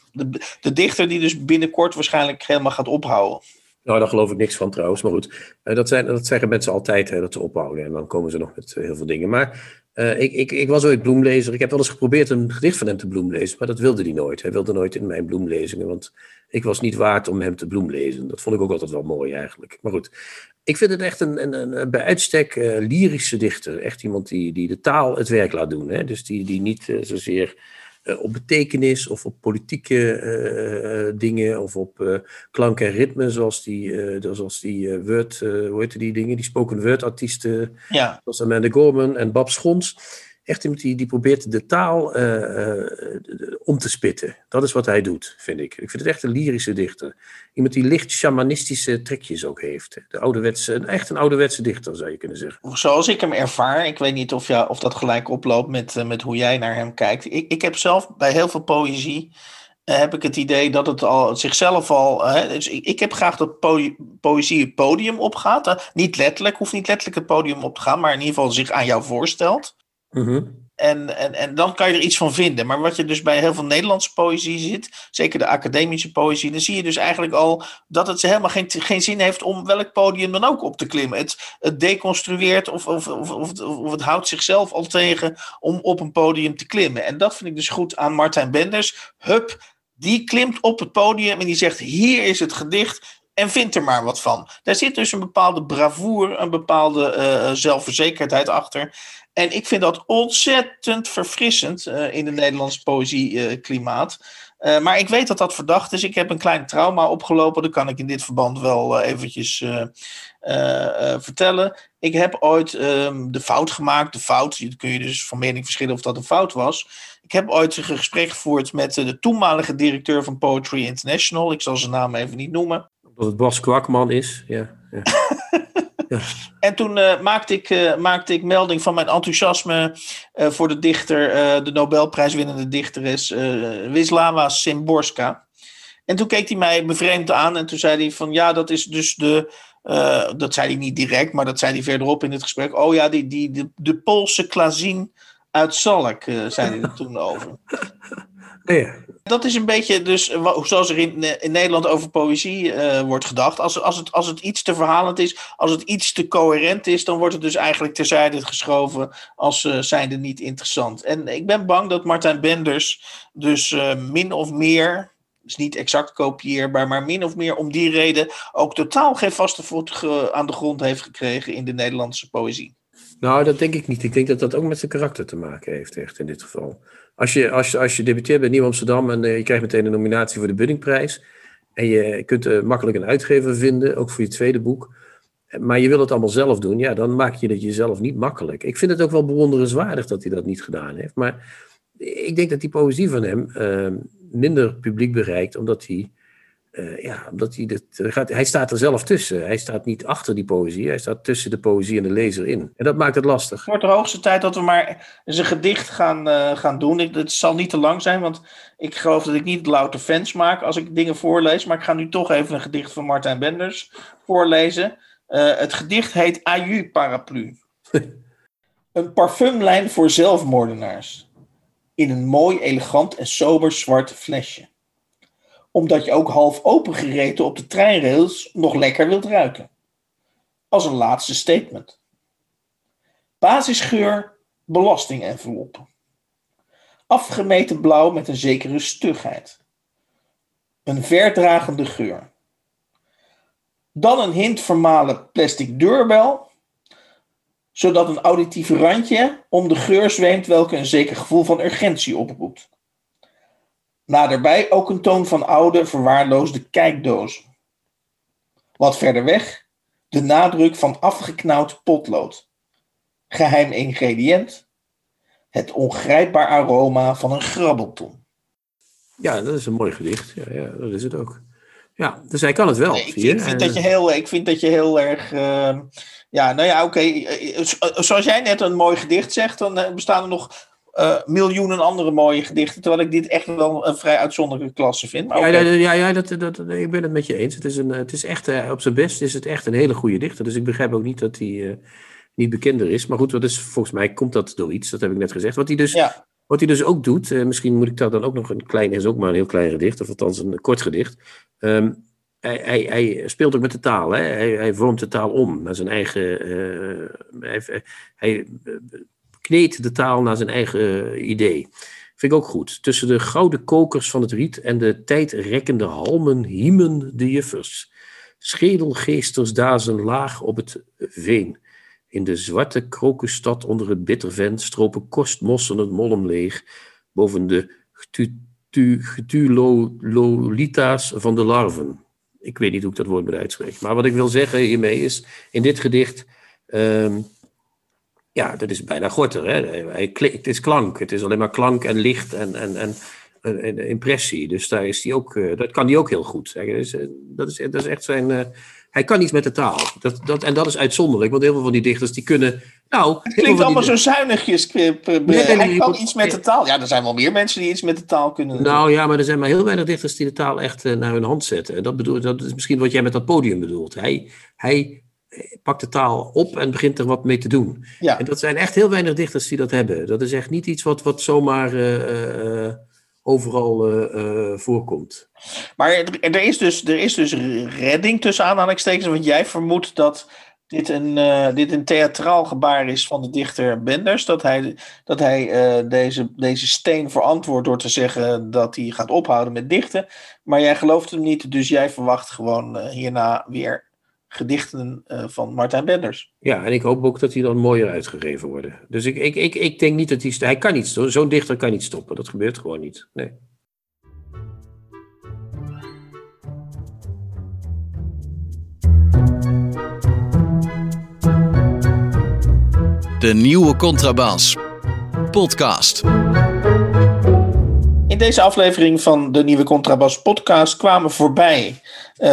De dichter die dus binnenkort waarschijnlijk helemaal gaat ophouden. Nou, daar geloof ik niks van trouwens. Maar goed, dat, zijn, dat zeggen mensen altijd, hè, dat ze ophouden. En dan komen ze nog met heel veel dingen. Maar uh, ik, ik, ik was ooit bloemlezer. Ik heb wel eens geprobeerd een gedicht van hem te bloemlezen. Maar dat wilde hij nooit. Hij wilde nooit in mijn bloemlezingen. Want ik was niet waard om hem te bloemlezen. Dat vond ik ook altijd wel mooi eigenlijk. Maar goed, ik vind het echt een, een, een bij uitstek uh, lyrische dichter. Echt iemand die, die de taal het werk laat doen. Hè? Dus die, die niet zozeer op betekenis of op politieke dingen of op klank en ritme, zoals die, zoals die word, hoe heet die dingen, die spoken word artiesten, ja. zoals Amanda Gorman en Bab Schons echt iemand die, die probeert de taal uh, uh, om te spitten. Dat is wat hij doet, vind ik. Ik vind het echt een lyrische dichter. Iemand die licht shamanistische trekjes ook heeft. De ouderwetse, echt een ouderwetse dichter, zou je kunnen zeggen. Zoals ik hem ervaar, ik weet niet of, ja, of dat gelijk oploopt met, uh, met hoe jij naar hem kijkt. Ik, ik heb zelf bij heel veel poëzie heb ik het idee dat het al zichzelf al. Hè, dus ik, ik, heb graag dat po poëzie het podium opgaat. Niet letterlijk, hoeft niet letterlijk het podium op te gaan, maar in ieder geval zich aan jou voorstelt. Mm en, en, en dan kan je er iets van vinden. Maar wat je dus bij heel veel Nederlandse poëzie ziet, zeker de academische poëzie, dan zie je dus eigenlijk al dat het helemaal geen, geen zin heeft om welk podium dan ook op te klimmen. Het, het deconstrueert of, of, of, of, het houdt zichzelf al tegen om op een podium te klimmen. En dat vind ik dus goed aan Martijn Benders. Hup, die klimt op het podium en die zegt: Hier is het gedicht. En vindt er maar wat van. Daar zit dus een bepaalde bravoure, een bepaalde uh, zelfverzekerdheid achter. En ik vind dat ontzettend verfrissend uh, in het Nederlandse poëzieklimaat. Uh, maar ik weet dat dat verdacht is. Ik heb een klein trauma opgelopen. Dat kan ik in dit verband wel uh, eventjes vertellen. Ik heb ooit um, de fout gemaakt. De fout, je kun je dus van mening verschillen of dat een fout was. Ik heb ooit een gesprek gevoerd met de toenmalige directeur van Poetry International. Ik zal zijn naam even niet noemen. Dat het Bas Kwakman is, ja. ja. <laughs> <laughs> En toen uh, maakte, ik, uh, maakte ik melding van mijn enthousiasme uh, voor de dichter, de Nobelprijswinnende dichteres Wisława Szymborska. En toen keek hij mij bevreemd aan en toen zei hij van ja, dat is dus de, dat zei hij niet direct, maar dat zei hij verderop in het gesprek. Oh ja, die, die, de, de Poolse Klazien uit Zalk, zei hij er toen over. <laughs> Ja. Dat is een beetje dus zoals er in, in Nederland over poëzie uh, wordt gedacht. Als, als, het, als het iets te verhalend is, als het iets te coherent is, dan wordt het dus eigenlijk terzijde geschoven als uh, zijnde niet interessant. En ik ben bang dat Martijn Benders dus min of meer, is niet exact kopieerbaar, maar min of meer om die reden ook totaal geen vaste voet aan de grond heeft gekregen in de Nederlandse poëzie. Nou, dat denk ik niet. Ik denk dat dat ook met zijn karakter te maken heeft, echt in dit geval. Als je, als, als je debuteert bij Nieuw Amsterdam en uh, je krijgt meteen een nominatie voor de Buddingprijs. En je kunt uh, makkelijk een uitgever vinden, ook voor je tweede boek. Maar je wil het allemaal zelf doen, ja, dan maak je het jezelf niet makkelijk. Ik vind het ook wel bewonderenswaardig dat hij dat niet gedaan heeft. Maar ik denk dat die poëzie van hem minder publiek bereikt, omdat hij uh, ja, omdat hij, dit, gaat, hij staat er zelf tussen. Hij staat niet achter die poëzie, hij staat tussen de poëzie en de lezer in. En dat maakt het lastig. Het wordt de hoogste tijd dat we maar eens een gedicht gaan, uh, gaan doen. het zal niet te lang zijn, want ik geloof dat ik niet louter fans maak als ik dingen voorlees. Maar ik ga nu toch even een gedicht van Martijn Benders voorlezen. Uh, het gedicht heet Aju Paraplu. <laughs> een parfumlijn voor zelfmoordenaars. In een mooi, elegant en sober zwart flesje omdat je ook half opengereten op de treinrails nog lekker wilt ruiken. Als een laatste statement. Basisgeur belastingenveloppen. Afgemeten blauw met een zekere stugheid. Een verdragende geur. Dan een hint vermalen plastic deurbel, zodat een auditieve randje om de geur zweemt welke een zeker gevoel van urgentie oproept. Naderbij ook een toon van oude, verwaarloosde kijkdozen. Wat verder weg, de nadruk van afgeknauwd potlood. Geheim ingrediënt, het ongrijpbaar aroma van een grabbelton. Ja, dat is een mooi gedicht. Ja, ja dat is het ook. Ja, dus hij kan het wel. Nee, ik, vind, ik, vind dat je heel, ik vind dat je heel erg. Uh, ja, nou ja, oké. Okay. Zoals jij net een mooi gedicht zegt, dan eh, bestaan er nog uh, miljoenen andere mooie gedichten. Terwijl ik dit echt wel een vrij uitzonderlijke klasse vind. Maar ja, ja, ja, dat, dat, ik ben het met je eens. Het is, een, het is echt, uh, op zijn best is het echt een hele goede dichter. Dus ik begrijp ook niet dat hij uh, niet bekender is. Maar goed, wat is, volgens mij komt dat door iets. Dat heb ik net gezegd. Wat hij dus, ja. wat hij dus ook doet. misschien moet ik daar dan ook nog een klein, is ook maar een heel klein gedicht. Of althans een kort gedicht. Um, hij, hij, hij, speelt ook met de taal. Hè? Hij, hij vormt de taal om naar zijn eigen. hij, hij kneedt de taal naar zijn eigen uh, idee. Vind ik ook goed. Tussen de gouden kokers van het riet en de tijdrekkende halmen hiemen de juffers. Schedelgeesters dazen laag op het veen. In de zwarte krokusstad onder het bitterven stropen kostmossen het mollem leeg. Boven de getulolita's van de larven. Ik weet niet hoe ik dat woord moet uitspreken. Maar wat ik wil zeggen hiermee is, in dit gedicht... Um, ja, dat is bijna gorter. Hè? Het is klank. Het is alleen maar klank en licht en, en, en, en impressie. Dus daar is die ook, eh, dat kan hij ook heel goed. Dat is, eh, dat is, dat is echt zijn. Uh, hij kan iets met de taal. Dat, dat, en dat is uitzonderlijk, want heel veel van die dichters die kunnen. Nou, het klinkt allemaal zo zuinigjes. Nee, nee, hij kan iets met de taal. Ja, er zijn wel meer mensen die iets met de taal kunnen. Nou ja, maar er zijn maar heel weinig dichters die de taal echt naar hun hand zetten. Dat, bedoel, dat is misschien wat jij met dat podium bedoelt. Hij, hij pakt de taal op en begint er wat mee te doen. Ja. En dat zijn echt heel weinig dichters die dat hebben. Dat is echt niet iets wat, wat zomaar uh, uh, overal uh, voorkomt. Maar er, is dus, er is dus redding tussen aanhalingstekens, want jij vermoedt dat dit een, dit een theatraal gebaar is van de dichter Benders. Dat hij, dat hij deze, deze steen verantwoordt door te zeggen dat hij gaat ophouden met dichten. Maar jij gelooft hem niet, dus jij verwacht gewoon hierna weer gedichten uh, van Martijn Benders. Ja, en ik hoop ook dat die dan mooier uitgegeven worden. Dus ik, ik, ik, ik denk niet dat hij... Hij kan niet Zo'n dichter kan niet stoppen. Dat gebeurt gewoon niet. Nee. De nieuwe Contrabas. Podcast. In deze aflevering van de nieuwe Contrabas podcast kwamen voorbij uh,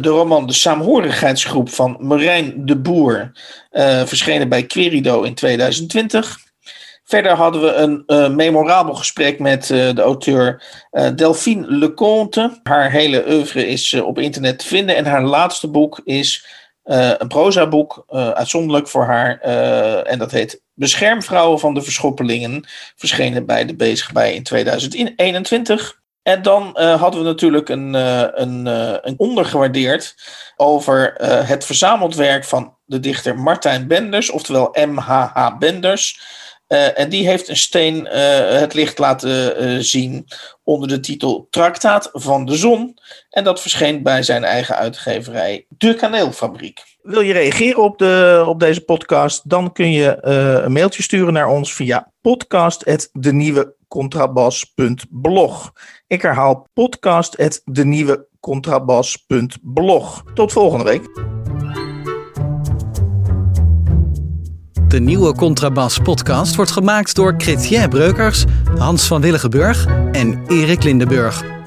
de roman De Saamhorigheidsgroep van Marijn de Boer, uh, verschenen bij Querido in 2020. Verder hadden we een uh, memorabel gesprek met de auteur Delphine Leconte. Haar hele oeuvre is op internet te vinden en haar laatste boek is een prozaboek, uitzonderlijk voor haar, en dat heet Beschermvrouwen van de Verschoppelingen, verschenen bij de Bezig bij in 2021. En dan hadden we natuurlijk een, een, een ondergewaardeerd over het verzameld werk van de dichter Martijn Benders, oftewel MHH Benders. En die heeft een steen het licht laten zien onder de titel Traktaat van de Zon. En dat verscheen bij zijn eigen uitgeverij De Kaneelfabriek. Wil je reageren op, de, op deze podcast? Dan kun je een mailtje sturen naar ons via podcast.denieuwecontrabas.blog. Ik herhaal podcast.denieuwecontrabas.blog. Tot volgende week. De nieuwe Contrabas podcast wordt gemaakt door Chrétien Breukers, Hans van Willigenburg en Erik Lindenburg.